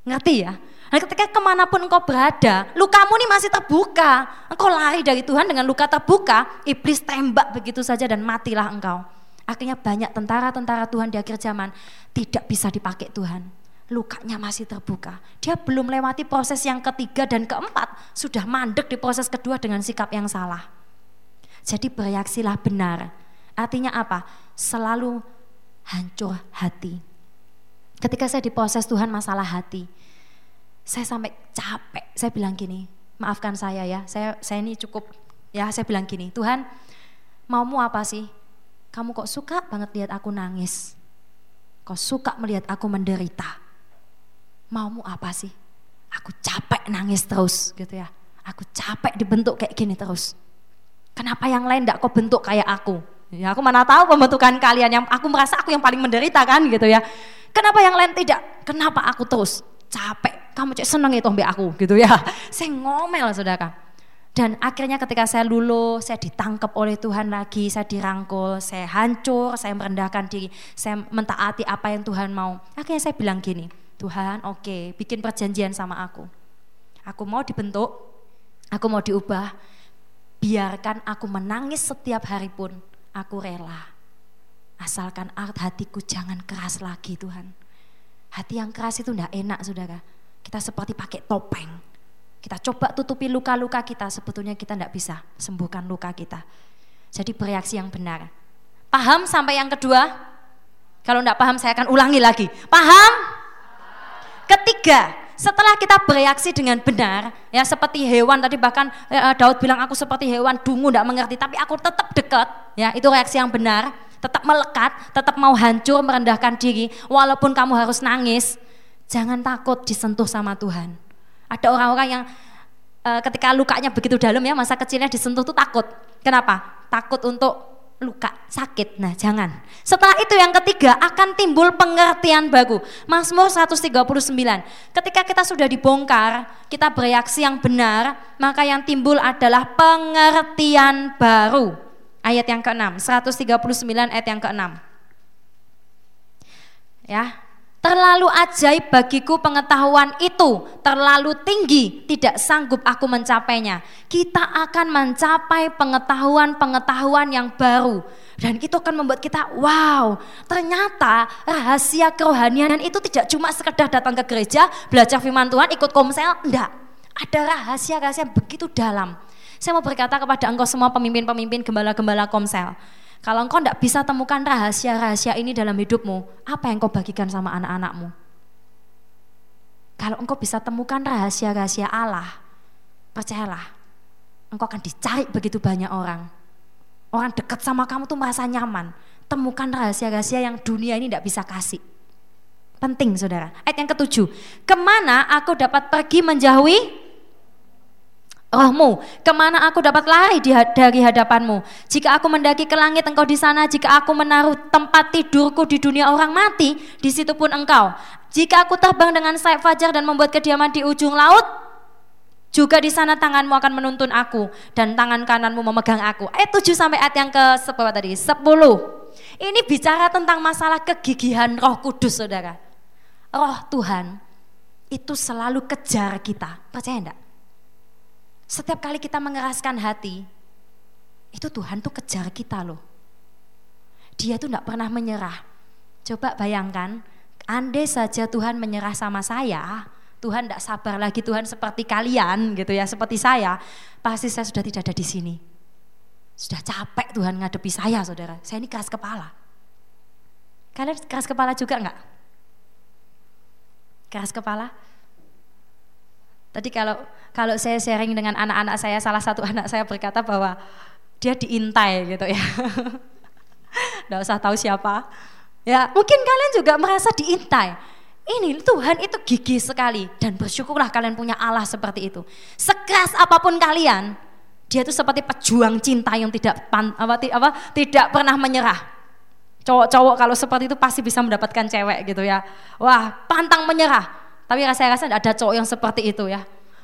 Ngerti ya? Nah ketika ke mana pun engkau berada, lukamu ini masih terbuka. Engkau lari dari Tuhan dengan luka terbuka, iblis tembak begitu saja dan matilah engkau. Akhirnya banyak tentara-tentara Tuhan di akhir zaman tidak bisa dipakai Tuhan. Lukanya masih terbuka. Dia belum lewati proses yang ketiga dan keempat, sudah mandek di proses kedua dengan sikap yang salah. Jadi bereaksilah benar. Artinya apa? Selalu hancur hati. Ketika saya diproses Tuhan masalah hati, saya sampai capek. Saya bilang gini, maafkan saya ya, saya saya ini cukup ya saya bilang gini, Tuhan maumu apa sih? Kamu kok suka banget lihat aku nangis? Kok suka melihat aku menderita? Maumu apa sih? Aku capek nangis terus gitu ya. Aku capek dibentuk kayak gini terus. Kenapa yang lain tidak kau bentuk kayak aku? Ya aku mana tahu pembentukan kalian yang aku merasa aku yang paling menderita kan gitu ya. Kenapa yang lain tidak? Kenapa aku terus capek kamu cek seneng itu mbak aku gitu ya. (laughs) Saya ngomel saudara. Dan akhirnya ketika saya lulus, saya ditangkap oleh Tuhan lagi, saya dirangkul, saya hancur, saya merendahkan diri, saya mentaati apa yang Tuhan mau. Akhirnya saya bilang gini, Tuhan oke, okay, bikin perjanjian sama aku. Aku mau dibentuk, aku mau diubah, biarkan aku menangis setiap hari pun, aku rela. Asalkan hatiku jangan keras lagi Tuhan. Hati yang keras itu tidak enak saudara kita seperti pakai topeng. Kita coba tutupi luka-luka kita, sebetulnya kita tidak bisa sembuhkan luka kita. Jadi bereaksi yang benar. Paham sampai yang kedua? Kalau tidak paham saya akan ulangi lagi. Paham? Ketiga, setelah kita bereaksi dengan benar, ya seperti hewan tadi bahkan eh, Daud bilang aku seperti hewan dungu tidak mengerti, tapi aku tetap dekat, ya itu reaksi yang benar, tetap melekat, tetap mau hancur merendahkan diri, walaupun kamu harus nangis, jangan takut disentuh sama Tuhan. Ada orang-orang yang eh, ketika lukanya begitu dalam ya masa kecilnya disentuh tuh takut. Kenapa? Takut untuk luka, sakit. Nah, jangan. Setelah itu yang ketiga akan timbul pengertian baru. Mazmur 139. Ketika kita sudah dibongkar, kita bereaksi yang benar, maka yang timbul adalah pengertian baru. Ayat yang ke-6, 139 ayat yang ke-6. Ya, Terlalu ajaib bagiku pengetahuan itu, terlalu tinggi, tidak sanggup aku mencapainya. Kita akan mencapai pengetahuan-pengetahuan yang baru. Dan itu akan membuat kita, wow, ternyata rahasia kerohanian itu tidak cuma sekedar datang ke gereja, belajar firman Tuhan, ikut komsel, enggak. Ada rahasia-rahasia begitu dalam. Saya mau berkata kepada engkau semua pemimpin-pemimpin gembala-gembala komsel. Kalau engkau tidak bisa temukan rahasia-rahasia ini dalam hidupmu, apa yang kau bagikan sama anak-anakmu? Kalau engkau bisa temukan rahasia-rahasia Allah, percayalah, engkau akan dicari begitu banyak orang. Orang dekat sama kamu tuh merasa nyaman. Temukan rahasia-rahasia yang dunia ini tidak bisa kasih. Penting saudara. Ayat yang ketujuh. Ke mana aku dapat pergi menjauhi rohmu, ke mana aku dapat lari dari hadapanmu? Jika aku mendaki ke langit, engkau di sana. Jika aku menaruh tempat tidurku di dunia orang mati, di situ pun engkau. Jika aku terbang dengan sayap fajar dan membuat kediaman di ujung laut, juga di sana tanganmu akan menuntun aku dan tangan kananmu memegang aku. Ayat 7 sampai ayat yang ke seberapa tadi? 10. Ini bicara tentang masalah kegigihan Roh Kudus, Saudara. Roh Tuhan itu selalu kejar kita. Percaya enggak? Setiap kali kita mengeraskan hati, itu Tuhan tuh kejar kita loh. Dia tuh tidak pernah menyerah. Coba bayangkan, andai saja Tuhan menyerah sama saya, Tuhan tidak sabar lagi Tuhan seperti kalian gitu ya, seperti saya, pasti saya sudah tidak ada di sini. Sudah capek Tuhan ngadepi saya saudara, saya ini keras kepala. Kalian keras kepala juga enggak? Keras kepala? Tadi kalau kalau saya sharing dengan anak-anak saya, salah satu (laughs) anak saya berkata bahwa dia diintai gitu ya. (laughs) Tidak usah tahu siapa. Ya, mungkin kalian juga merasa diintai. Ini Tuhan itu gigih sekali dan bersyukurlah kalian punya Allah seperti itu. Sekeras apa pun kalian, dia itu seperti pejuang cinta yang tidak pan, apa, apa, tidak pernah menyerah. Cowok-cowok kalau seperti itu pasti bisa mendapatkan cewek gitu ya. Wah, pantang menyerah tapi saya rasa ada cowok yang seperti itu ya.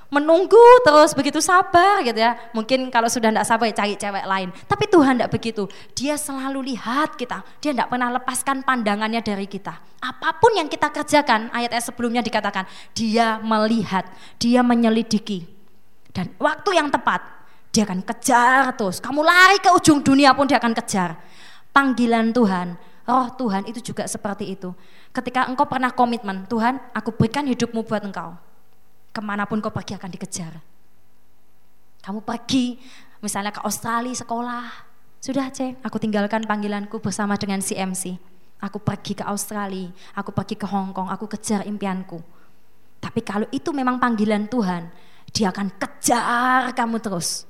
Menunggu terus begitu sabar gitu ya. Mungkin kalau sudah tidak sabar ya cari cewek lain. Tapi Tuhan tidak begitu. Dia selalu lihat kita. Dia tidak pernah lepaskan pandangannya dari kita. Apa pun yang kita kerjakan, ayat-ayat sebelumnya dikatakan, dia melihat, dia menyelidiki. Dan waktu yang tepat, dia akan kejar terus. Kamu lari ke ujung dunia pun dia akan kejar. Panggilan Tuhan Roh Tuhan itu juga seperti itu. Ketika engkau pernah komitmen, Tuhan aku berikan hidupmu buat engkau. Ke mana pun kau pergi akan dikejar. Kamu pergi misalnya ke Australia sekolah. Sudah cek, aku tinggalkan panggilanku bersama dengan CMC. Aku pergi ke Australia, aku pergi ke Hong Kong, aku kejar impianku. Tapi kalau itu memang panggilan Tuhan, dia akan kejar kamu terus.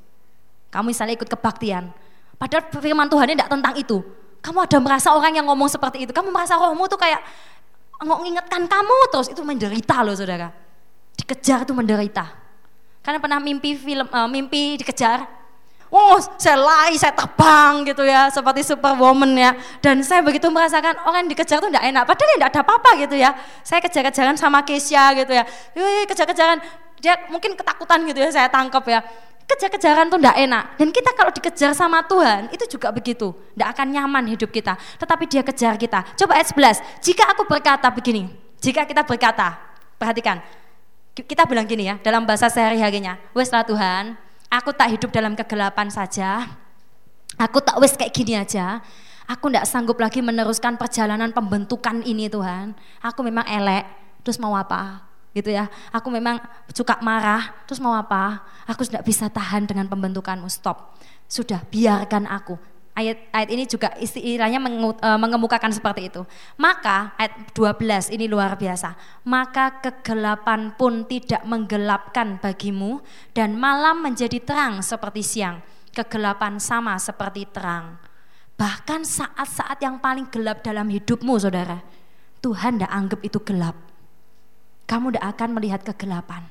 Kamu misalnya ikut kebaktian, padahal firman Tuhan ini tidak tentang itu. Kamu ada merasa orang yang ngomong seperti itu, kamu merasa rohmu tuh kayak mengingatkan kamu terus itu menderita loh saudara. Dikejar itu menderita. Karena pernah mimpi film, uh, mimpi dikejar. Oh, saya lari, saya terbang gitu ya, seperti superwoman ya. Dan saya begitu merasakan orang yang dikejar tuh tidak enak. Padahal tidak ada apa-apa gitu ya. Saya kejar-kejaran sama Kesia gitu ya. kejar-kejaran, dia mungkin ketakutan gitu ya, saya tangkap ya kejar-kejaran tuh tidak enak. Dan kita kalau dikejar sama Tuhan, itu juga begitu. Tidak akan nyaman hidup kita. Tetapi dia kejar kita. Coba ayat 11. Jika aku berkata begini, jika kita berkata, perhatikan, kita bilang gini ya, dalam bahasa sehari-harinya, weslah Tuhan, aku tak hidup dalam kegelapan saja, aku tak wes kayak gini aja, aku tidak sanggup lagi meneruskan perjalanan pembentukan ini Tuhan, aku memang elek, terus mau apa? Gitu ya. Aku memang suka marah, terus mau apa? Aku sudah bisa tahan dengan pembentukanmu, stop. Sudah, biarkan aku. Ayat, ayat ini juga istilahnya e, mengemukakan seperti itu. Maka ayat 12 ini luar biasa. Maka kegelapan pun tidak menggelapkan bagimu dan malam menjadi terang seperti siang. Kegelapan sama seperti terang. Bahkan saat-saat yang paling gelap dalam hidupmu saudara. Tuhan tidak anggap itu gelap. Kamu tidak akan melihat kegelapan.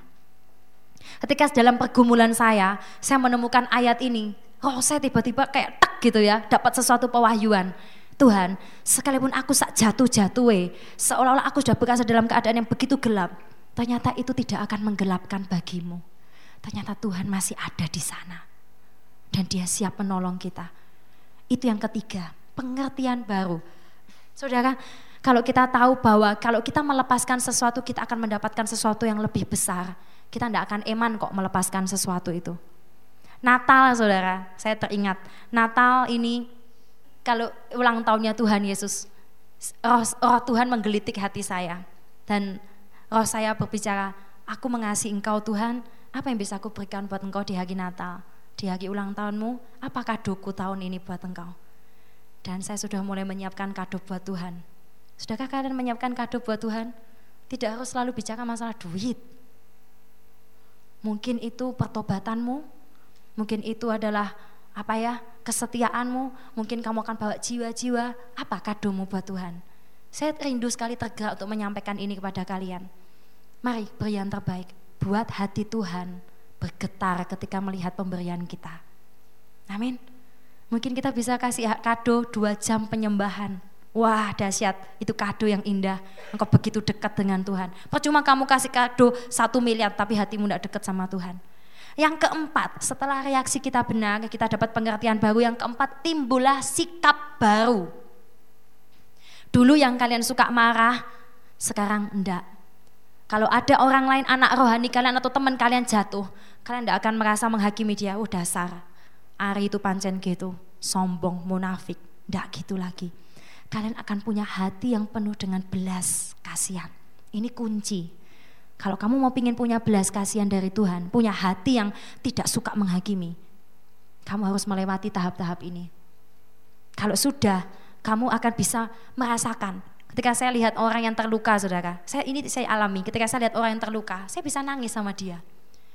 Ketika dalam pergumulan saya, saya menemukan ayat ini, roh saya tiba-tiba kayak tak gitu ya, dapat sesuatu pewahyuan. Tuhan, sekalipun aku sak jatuh-jatuh, seolah-olah aku sudah berasa dalam keadaan yang begitu gelap, ternyata itu tidak akan menggelapkan bagimu. Ternyata Tuhan masih ada di sana. Dan dia siap menolong kita. Itu yang ketiga, pengertian baru. Saudara, kalau kita tahu bahwa kalau kita melepaskan sesuatu, kita akan mendapatkan sesuatu yang lebih besar. Kita tidak akan eman kok melepaskan sesuatu itu. Natal saudara, saya teringat Natal ini kalau ulang tahunnya Tuhan Yesus, roh, roh Tuhan menggelitik hati saya dan roh saya berbicara, aku mengasihi engkau Tuhan, apa yang bisa aku berikan buat engkau di hari Natal, di hari ulang tahunmu, apakah kadoku tahun ini buat engkau? Dan saya sudah mulai menyiapkan kado buat Tuhan. Sudahkah kalian menyiapkan kado buat Tuhan? Tidak harus selalu bicara masalah duit. Mungkin itu pertobatanmu, Mungkin itu adalah apa ya kesetiaanmu, mungkin kamu akan bawa jiwa-jiwa, apa kadomu buat Tuhan. Saya rindu sekali tergerak untuk menyampaikan ini kepada kalian. Mari beri yang terbaik, buat hati Tuhan bergetar ketika melihat pemberian kita. Amin. Mungkin kita bisa kasih kado dua jam penyembahan. Wah dahsyat, itu kado yang indah. Engkau begitu dekat dengan Tuhan. Percuma kamu kasih kado satu miliar tapi hatimu tidak dekat sama Tuhan. Yang keempat, setelah reaksi kita benar, kita dapat pengertian baru. Yang keempat, timbullah sikap baru. Dulu yang kalian suka marah, sekarang enggak. Kalau ada orang lain, anak rohani kalian atau teman kalian jatuh, kalian enggak akan merasa menghakimi dia, oh dasar. Ari itu pancen gitu, sombong, munafik. Enggak gitu lagi. Kalian akan punya hati yang penuh dengan belas kasihan. Ini kunci kalau kamu mau pingin punya belas kasihan dari Tuhan, punya hati yang tidak suka menghakimi, kamu harus melewati tahap-tahap ini. Kalau sudah, kamu akan bisa merasakan. Ketika saya lihat orang yang terluka, saudara, saya ini saya alami. Ketika saya lihat orang yang terluka, saya bisa nangis sama dia.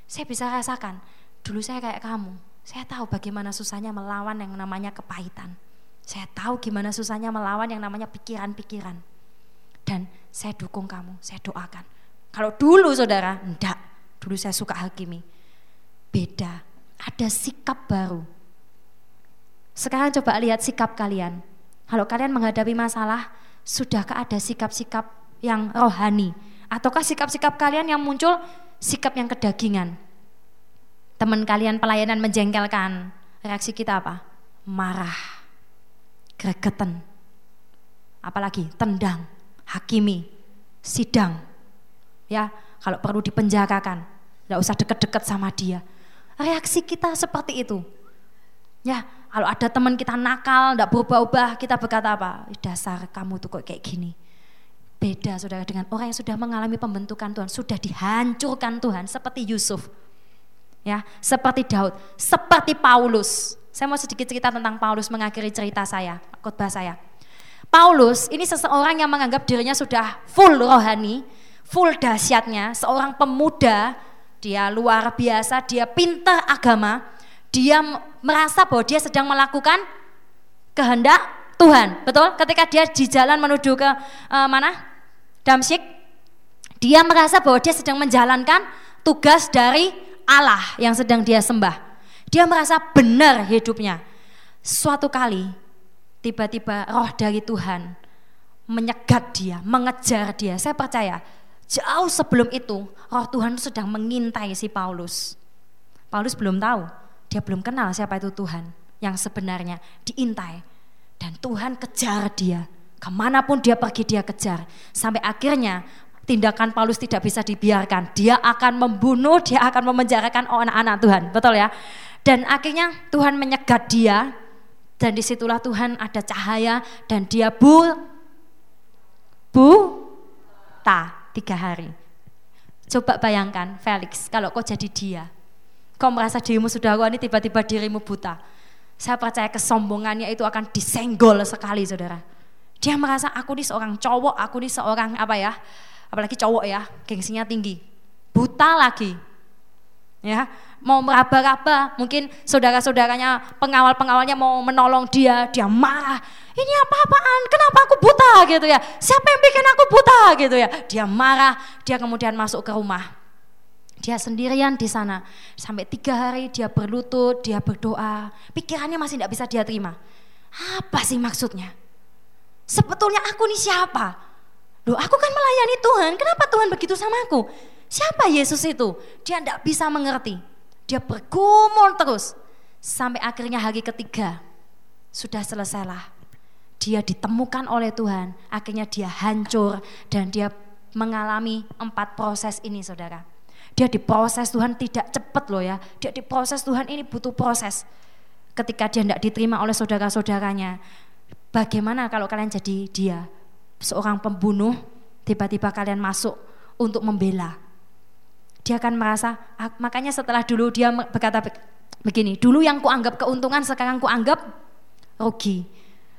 Saya bisa rasakan. Dulu saya kayak kamu. Saya tahu bagaimana susahnya melawan yang namanya kepahitan. Saya tahu gimana susahnya melawan yang namanya pikiran-pikiran. Dan saya dukung kamu, saya doakan kalau dulu saudara, enggak. Dulu saya suka hakimi. Beda, ada sikap baru. Sekarang coba lihat sikap kalian. Kalau kalian menghadapi masalah, sudahkah ada sikap-sikap yang rohani? Ataukah sikap-sikap kalian yang muncul sikap yang kedagingan? Teman kalian pelayanan menjengkelkan, reaksi kita apa? Marah, gregetan, apalagi tendang, hakimi, sidang, ya kalau perlu dipenjarakan nggak usah deket-deket sama dia. Reaksi kita seperti itu. Ya kalau ada teman kita nakal nggak berubah-ubah kita berkata apa? Dasar kamu tuh kok kayak gini. Beda saudara dengan orang yang sudah mengalami pembentukan Tuhan. Sudah dihancurkan Tuhan seperti Yusuf. Ya seperti Daud. Seperti Paulus saya mau sedikit cerita tentang Paulus mengakhiri cerita saya khotbah saya Paulus ini seseorang yang menganggap dirinya sudah full rohani full dahsyatnya seorang pemuda, dia luar biasa, dia pintar agama, dia merasa bahwa dia sedang melakukan kehendak Tuhan. Betul? Ketika dia di jalan menuju ke uh, mana? Damsyik, dia merasa bahwa dia sedang menjalankan tugas dari Allah yang sedang dia sembah. Dia merasa benar hidupnya. Suatu kali tiba-tiba roh dari Tuhan menyegat dia, mengejar dia. Saya percaya Jauh sebelum itu, roh Tuhan sedang mengintai si Paulus. Paulus belum tahu, dia belum kenal siapa itu Tuhan yang sebenarnya diintai. Dan Tuhan kejar dia, ke mana pun dia pergi dia kejar. Sampai akhirnya tindakan Paulus tidak bisa dibiarkan. Dia akan membunuh, dia akan memenjarakan anak-anak Tuhan. Betul ya? Dan akhirnya Tuhan menyegat dia dan di situlah Tuhan ada cahaya dan dia bu bu ta tiga hari. Coba bayangkan Felix, kalau kau jadi dia. Kau merasa dirimu sudah ini tiba-tiba dirimu buta. Saya percaya kesombongannya itu akan disenggol sekali saudara. Dia merasa aku ini seorang cowok, aku ini seorang apa ya, apalagi cowok ya, gengsinya tinggi. Buta lagi. Ya, mau meraba-raba, mungkin saudara-saudaranya, pengawal-pengawalnya mau menolong dia, dia marah. Ini apa-apaan? Kenapa aku buta gitu ya? Siapa yang bikin aku buta gitu ya? Dia marah, dia kemudian masuk ke rumah. Dia sendirian di sana. Sampai tiga hari dia berlutut, dia berdoa. Pikirannya masih tidak bisa dia terima. Apa sih maksudnya? Sebetulnya aku ini siapa? Loh aku kan melayani Tuhan, kenapa Tuhan begitu sama aku? Siapa Yesus itu? Dia tidak bisa mengerti. Dia bergumul terus. Sampai akhirnya hari ketiga, sudah selesailah. Dia ditemukan oleh Tuhan, akhirnya dia hancur dan dia mengalami empat proses ini saudara. Dia diproses Tuhan tidak cepat loh ya. Dia diproses Tuhan ini butuh proses. Ketika dia tidak diterima oleh saudara-saudaranya. Bagaimana kalau kalian jadi dia? Seorang pembunuh, tiba-tiba kalian masuk untuk membela. Dia akan merasa, ah, makanya setelah dulu dia berkata begini, dulu yang kuanggap keuntungan sekarang kuanggap rugi.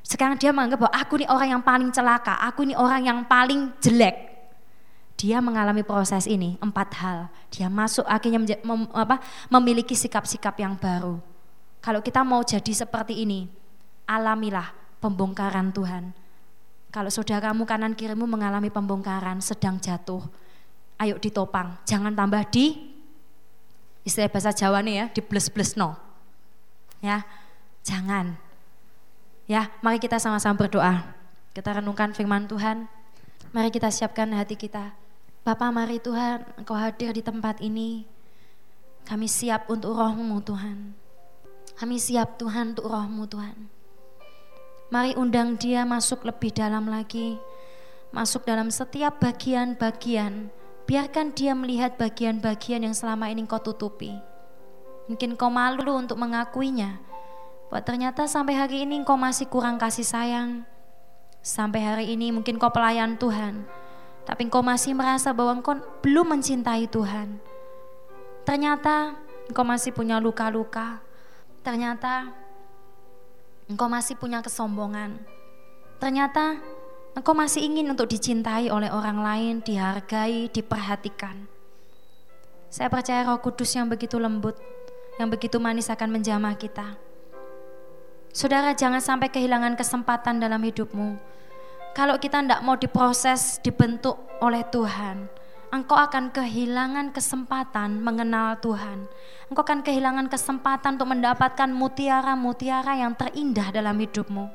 Sekarang dia menganggap bahwa aku ini orang yang paling celaka, aku ini orang yang paling jelek. Dia mengalami proses ini empat hal. Dia masuk akhirnya mem, apa, memiliki sikap-sikap yang baru. Kalau kita mau jadi seperti ini, alamilah pembongkaran Tuhan. Kalau saudaramu kanan kirimu mengalami pembongkaran, sedang jatuh, ayo ditopang, jangan tambah di istilah bahasa Jawa nih ya, di bless-bless no. Ya, jangan. Ya, mari kita sama-sama berdoa. Kita renungkan firman Tuhan. Mari kita siapkan hati kita. Bapak mari Tuhan, Engkau hadir di tempat ini. Kami siap untuk rohmu Tuhan. Kami siap Tuhan untuk rohmu Tuhan. Mari undang dia masuk lebih dalam lagi. Masuk dalam setiap bagian-bagian. Biarkan dia melihat bagian-bagian yang selama ini kau tutupi. Mungkin kau malu untuk mengakuinya Bahwa ternyata sampai hari ini engkau masih kurang kasih sayang. Sampai hari ini mungkin kau pelayan Tuhan. Tapi engkau masih merasa bahwa engkau belum mencintai Tuhan. Ternyata engkau masih punya luka-luka. Ternyata engkau masih punya kesombongan. Ternyata engkau masih ingin untuk dicintai oleh orang lain, dihargai, diperhatikan. Saya percaya roh kudus yang begitu lembut, yang begitu manis akan menjamah kita. Saudara jangan sampai kehilangan kesempatan dalam hidupmu. Kalau kita tidak mau diproses, dibentuk oleh Tuhan, engkau akan kehilangan kesempatan mengenal Tuhan. Engkau akan kehilangan kesempatan untuk mendapatkan mutiara-mutiara yang terindah dalam hidupmu.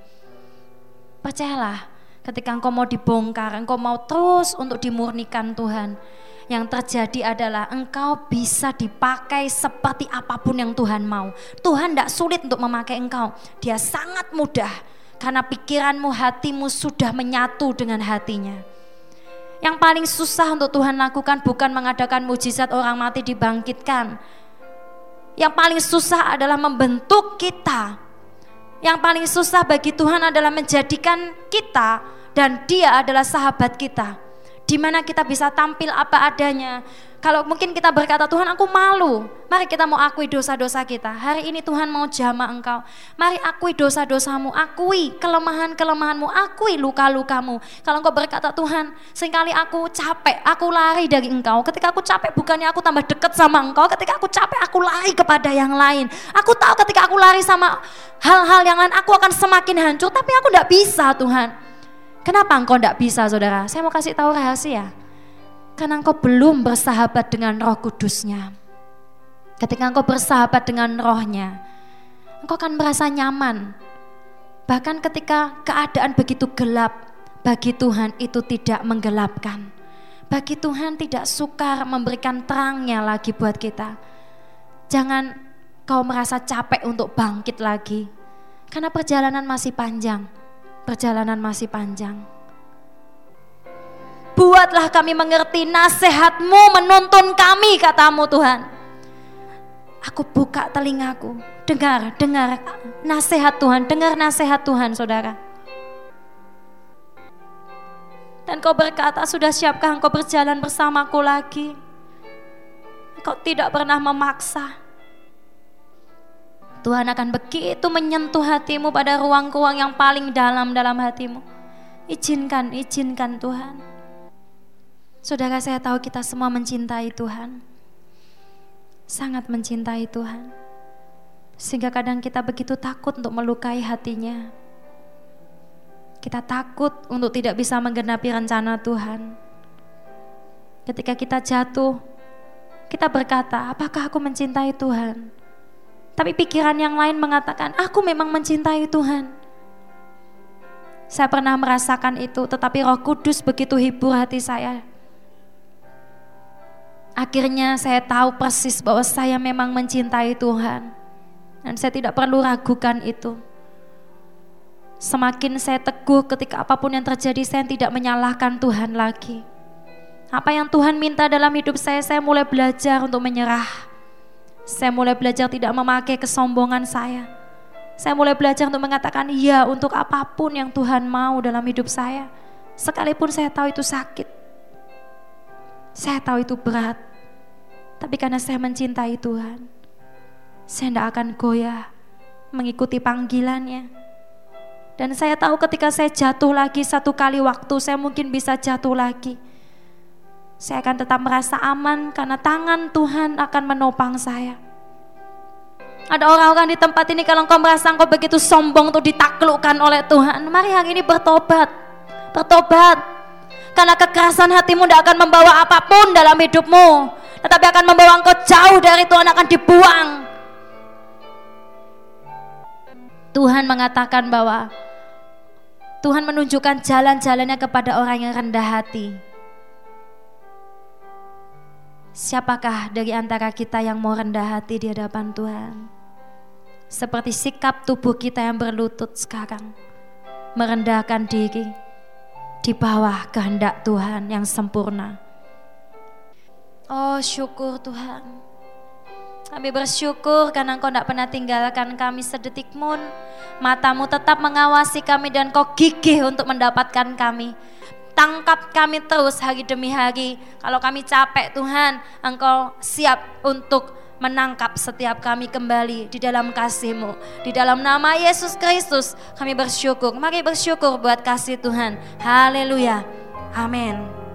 Percayalah, ketika engkau mau dibongkar, engkau mau terus untuk dimurnikan Tuhan, yang terjadi adalah engkau bisa dipakai seperti apa pun yang Tuhan mau. Tuhan tidak sulit untuk memakai engkau. Dia sangat mudah karena pikiranmu, hatimu sudah menyatu dengan hatinya. Yang paling susah untuk Tuhan lakukan bukan mengadakan mujizat orang mati dibangkitkan. Yang paling susah adalah membentuk kita. Yang paling susah bagi Tuhan adalah menjadikan kita dan dia adalah sahabat kita di mana kita bisa tampil apa adanya. Kalau mungkin kita berkata, Tuhan aku malu, mari kita mau akui dosa-dosa kita. Hari ini Tuhan mau jama engkau. Mari akui dosa-dosamu, akui kelemahan-kelemahanmu, akui luka-lukamu. Kalau engkau berkata, Tuhan sering kali aku capek, aku lari dari engkau. Ketika aku capek bukannya aku tambah dekat sama engkau, ketika aku capek aku lari kepada yang lain. Aku tahu ketika aku lari sama hal-hal yang lain aku akan semakin hancur, tapi aku tidak bisa Tuhan. Kenapa engkau tidak bisa saudara? Saya mau kasih tahu rahasia. Karena engkau belum bersahabat dengan roh kudusnya. Ketika engkau bersahabat dengan rohnya, engkau akan merasa nyaman. Bahkan ketika keadaan begitu gelap, bagi Tuhan itu tidak menggelapkan. Bagi Tuhan tidak sukar memberikan terangnya lagi buat kita. Jangan kau merasa capek untuk bangkit lagi. Karena perjalanan masih panjang perjalanan masih panjang. Buatlah kami mengerti nasihatmu menuntun kami katamu Tuhan. Aku buka telingaku, dengar, dengar nasihat Tuhan, dengar nasihat Tuhan saudara. Dan kau berkata, sudah siapkah engkau berjalan bersamaku lagi? Engkau tidak pernah memaksa. Tuhan akan begitu menyentuh hatimu pada ruang-ruang yang paling dalam dalam hatimu. Izinkan, izinkan Tuhan. Saudara saya tahu kita semua mencintai Tuhan. Sangat mencintai Tuhan. Sehingga kadang kita begitu takut untuk melukai hatinya. Kita takut untuk tidak bisa menggenapi rencana Tuhan. Ketika kita jatuh, kita berkata, apakah aku mencintai Tuhan? Tapi pikiran yang lain mengatakan, aku memang mencintai Tuhan. Saya pernah merasakan itu, tetapi roh kudus begitu hibur hati saya. Akhirnya saya tahu persis bahwa saya memang mencintai Tuhan. Dan saya tidak perlu ragukan itu. Semakin saya teguh ketika apa pun yang terjadi, saya tidak menyalahkan Tuhan lagi. Apa yang Tuhan minta dalam hidup saya, saya mulai belajar untuk menyerah. Saya mulai belajar tidak memakai kesombongan saya. Saya mulai belajar untuk mengatakan iya untuk apa pun yang Tuhan mau dalam hidup saya. Sekalipun saya tahu itu sakit. Saya tahu itu berat. Tapi karena saya mencintai Tuhan, saya tidak akan goyah mengikuti panggilannya. Dan saya tahu ketika saya jatuh lagi satu kali waktu, saya mungkin bisa jatuh lagi saya akan tetap merasa aman karena tangan Tuhan akan menopang saya. Ada orang-orang di tempat ini kalau engkau merasa engkau begitu sombong untuk ditaklukkan oleh Tuhan. Mari hari ini bertobat. Bertobat. Karena kekerasan hatimu tidak akan membawa apa pun dalam hidupmu. Tetapi akan membawa engkau jauh dari Tuhan akan dibuang. Tuhan mengatakan bahwa Tuhan menunjukkan jalan-jalannya kepada orang yang rendah hati. Siapakah dari antara kita yang mau rendah hati di hadapan Tuhan? Seperti sikap tubuh kita yang berlutut sekarang, merendahkan diri di bawah kehendak Tuhan yang sempurna. Oh syukur Tuhan. Kami bersyukur karena Engkau tidak pernah tinggalkan kami sedetik pun. Matamu tetap mengawasi kami dan Kau gigih untuk mendapatkan kami tangkap kami terus hari demi hari. Kalau kami capek Tuhan, Engkau siap untuk menangkap setiap kami kembali di dalam kasih-Mu. Di dalam nama Yesus Kristus kami bersyukur. Mari bersyukur buat kasih Tuhan. Haleluya. Amin.